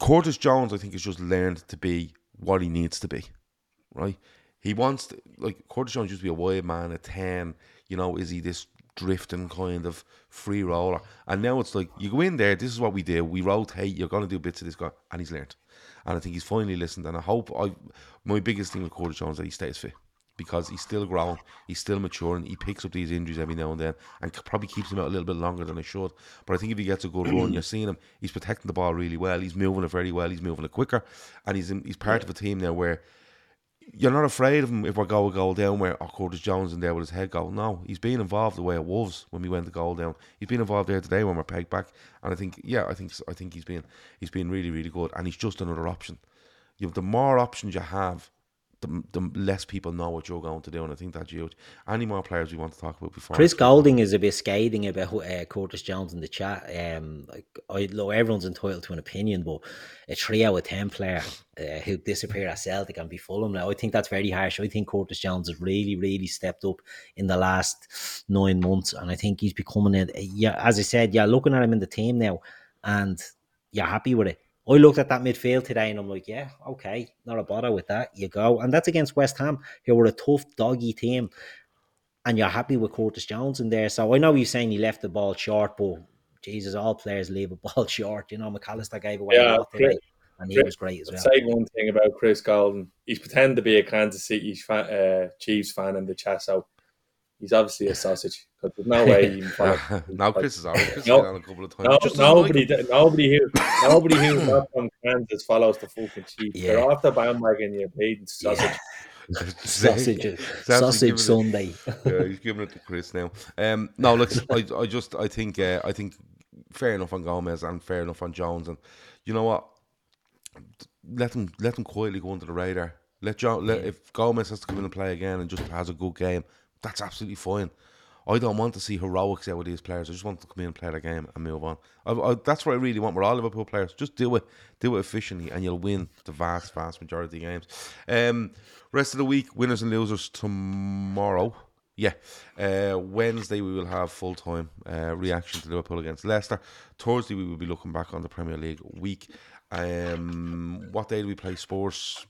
Curtis Jones, I think, has just learned to be what he needs to be, right? He wants to, like Curtis Jones used to be a wide man, a ten. You know, is he this drifting kind of free roller? And now it's like you go in there. This is what we do. We rotate. You're going to do bits of this guy, and he's learned. And I think he's finally listened. And I hope I. My biggest thing with Curtis Jones is that he stays fit because he's still growing, he's still maturing. He picks up these injuries every now and then, and probably keeps him out a little bit longer than he should. But I think if he gets a good run, you're seeing him. He's protecting the ball really well. He's moving it very well. He's moving it quicker, and he's in, he's part of a team now where you're not afraid of him if we go a goal down where oh, Curtis Jones in there with his head goal. No, he's been involved the way it was when we went the goal down. He's been involved there today when we're pegged back, and I think yeah, I think I think he's been he's been really really good, and he's just another option. You the more options you have, the, the less people know what you're going to do, and I think that's huge. Any more players we want to talk about before? Chris Golding is a bit scathing about uh, Curtis Jones in the chat. Um, like I know everyone's entitled to an opinion, but a three out of ten player uh, who disappeared at Celtic and be Fulham now, I think that's very harsh. I think Curtis Jones has really, really stepped up in the last nine months, and I think he's becoming a, yeah. As I said, yeah, looking at him in the team now, and you're happy with it. I looked at that midfield today and I'm like, yeah, okay, not a bother with that. You go. And that's against West Ham, who were a tough, doggy team. And you're happy with Curtis Jones in there. So I know you're saying he left the ball short, but Jesus, all players leave a ball short. You know, Mac Allister gave away Yeah, a lot today, and he Chris- was great as well. Say one thing about Chris Golden. He's pretending to be a Kansas City fan, uh, Chiefs fan in the chat, so he's obviously a sausage. Because there's no way he can follow. now Chris is alright. Chris No- has been on a couple of times. No, Just doesn't like nobody, him. that- nobody who, nobody who's not from Kansas follows the fucking Chiefs. Yeah. They're off the bandwagon. You paid sausage. Sausage, He's actually sausage giving it- Sunday. yeah, he's giving it to Chris now. Um, no, look, I, I just, I think, uh, I think, fair enough on Gomez and fair enough on Jones, and you know what? Let them, let them quietly go under the radar. Let John, let, if Gomez has to come in and play again and just has a good game, that's absolutely fine. I don't want to see heroics out with these players. I just want to come in and play the game and move on. I, I, that's what I really want. We're all Liverpool players. Just do it, do it efficiently, and you'll win the vast, vast majority of games. Um, rest of the week, winners and losers tomorrow. Yeah, uh, Wednesday we will have full time uh, reaction to Liverpool against Leicester. Thursday we will be looking back on the Premier League week. Um, what day do we play Spurs?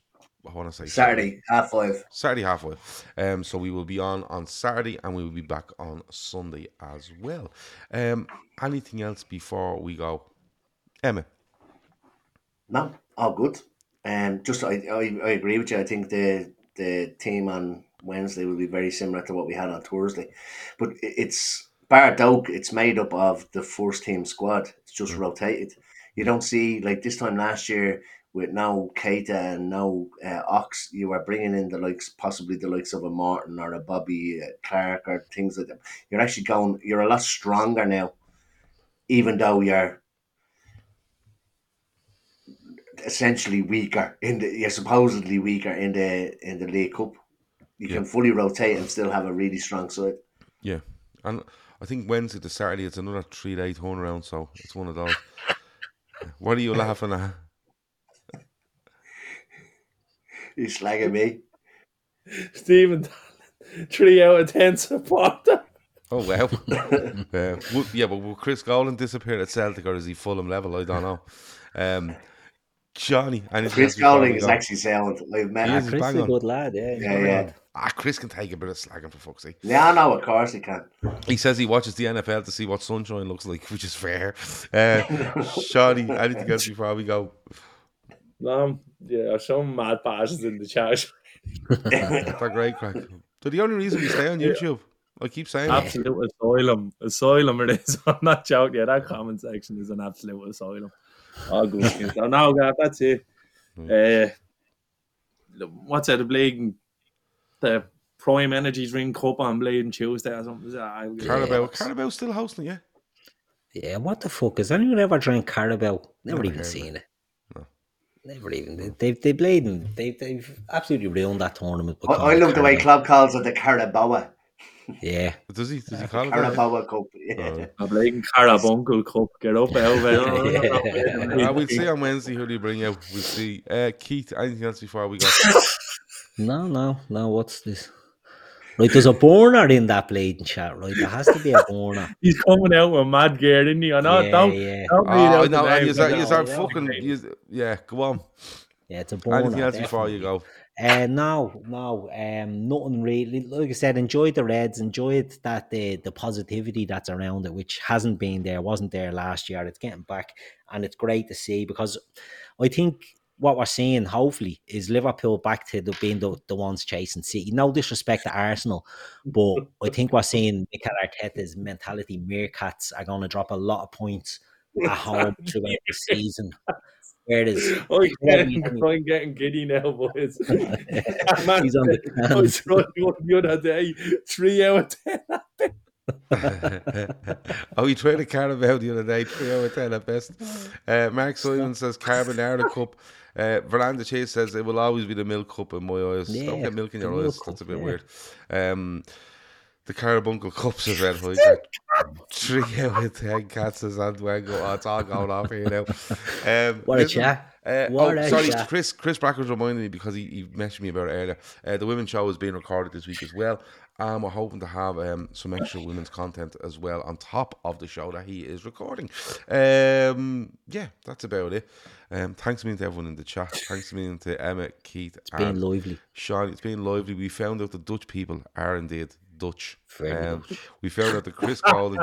I want to say Saturday, half five. Saturday halfway. Um, so we will be on on Saturday and we will be back on Sunday as well. Um, anything else before we go, Emma? No, all good. Um, just I, I, I agree with you. I think the the team on Wednesday will be very similar to what we had on Thursday, but it's bar Doak. It's made up of the first team squad. It's just rotated. You don't see like this time last year with now Keita and now uh, Ox. You are bringing in the likes, possibly the likes of a Martin or a Bobby uh, Clark or things like that. You're actually going. You're a lot stronger now, even though you're essentially weaker in the you're supposedly weaker in the in the League Cup. You can fully rotate and still have a really strong side. Yeah, and I think Wednesday to Saturday it's another three day turnaround, so it's one of those. what are you laughing at? You slagging me. Stephen, Dallin, three out of ten supporter. Oh wow, uh, yeah, but will Chris Golan disappear at Celtic or is he Fulham level? I don't know. Um, Johnny, anything Chris else before we Goulding is actually sound. I've met He him. is. Chris is bang a on. good lad, yeah. he's Yeah, yeah. lad. Ah, Chris can take a bit of slagging for fuck's sake. Yeah, no, of course he can. He says he watches the NFL to see what sunshine looks like, which is fair. Uh, Shawnee, anything else before we go? Um, yeah, some mad passes in the chat. That's a great crack. So the only reason we stay on YouTube, I keep saying it. Absolute asylum. Asylum it is. I'm not joking. Yeah, that comment section is an absolute asylum. All good. things. so now, Gav, that's it. Uh, what's that? The Blade, the Prime Energy Drink Cup on Blade Tuesday or something. Is that- Carabao, Carabao still hosting, yeah. Yeah, what the fuck? Has anyone ever drank Carabao? Never, Never even heard seen it. Never even. They've they played and they they've absolutely ruined that tournament. I, I love the way Klopp calls it the Carabao. Yeah. Does he? Does he call it? that? Carabao Cup. Yeah. Oh. I'm playing Carabuncle Cup. Get up out of it. Uh, we'll see on Wednesday who they bring out. We'll see. Uh, Keith, anything else before we go? No, no, no. What's this? Right, there's a burner in that bleeding chat, right? There has to be a burner. He's coming out with mad gear, isn't he? I know. yeah, don't, yeah, don't read Oh, out no, the and you I are, you I are fucking. yous- yeah, go on. yeah. It's a burner. Anything else before you go? Uh, no, no, um, nothing really. Like I said, enjoyed the Reds, enjoyed that the the positivity that's around it, which hasn't been there, wasn't there last year. It's getting back, and it's great to see because I think what we're seeing, hopefully, is Liverpool back to the, being the, the ones chasing City. No disrespect to Arsenal, but I think we're seeing Mikel Arteta's mentality. Meerkats are going to drop a lot of points at home throughout the season. Whereas I'm Yeah, getting, yeah. I'm getting giddy now, boys. Man, he's on the oh, I tried one the other day, three of ten. oh, he tried a Carabao the other day, three out of ten at best. Uh, Mark Simon says Carbonara Cup. Uh, Veranda Chase says it will always be the milk cup in my eyes. Don't get milk in your milk eyes. cup, That's a bit yeah. weird. Um, the Carbuncle Cup says Red Hoyser. Three out of ten cats says Andwango. Oh, it's all going off here now. Um, What a chat. uh, What oh, a sorry, chat. Chris. Chris Bracker's reminded me because he, he mentioned me about it earlier. Uh, the women's show is being recorded this week as well, and we're hoping to have um, some extra women's content as well on top of the show that he is recording. Um, yeah, that's about it. Um, thanks a million to everyone in the chat. Thanks a million to Emma, Keith, It's been and lively. Sean. It's been lively. We found out the Dutch people are indeed Dutch. Very Um, we found out that Chris Golding,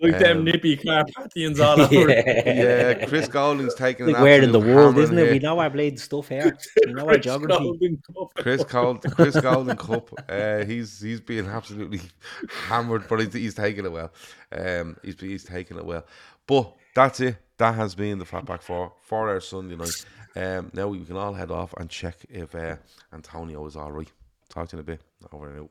Like them Um, nippy Carpathians all over. yeah. yeah, Chris Golding's taking an Like where in the absolute world, hammer isn't in it? We know our blade stuff here. We know our Chris geography. Golden Chris Gold, Chris Golden Cup. Uh, he's he's being absolutely hammered, but he's, he's taking it well. Um, he's he's taking it well. But that's it. That has been the Fat Back Four for our Sunday night. Um, now we can all head off and check if uh, Antonio is all right. Talk to you in a bit. Over and out.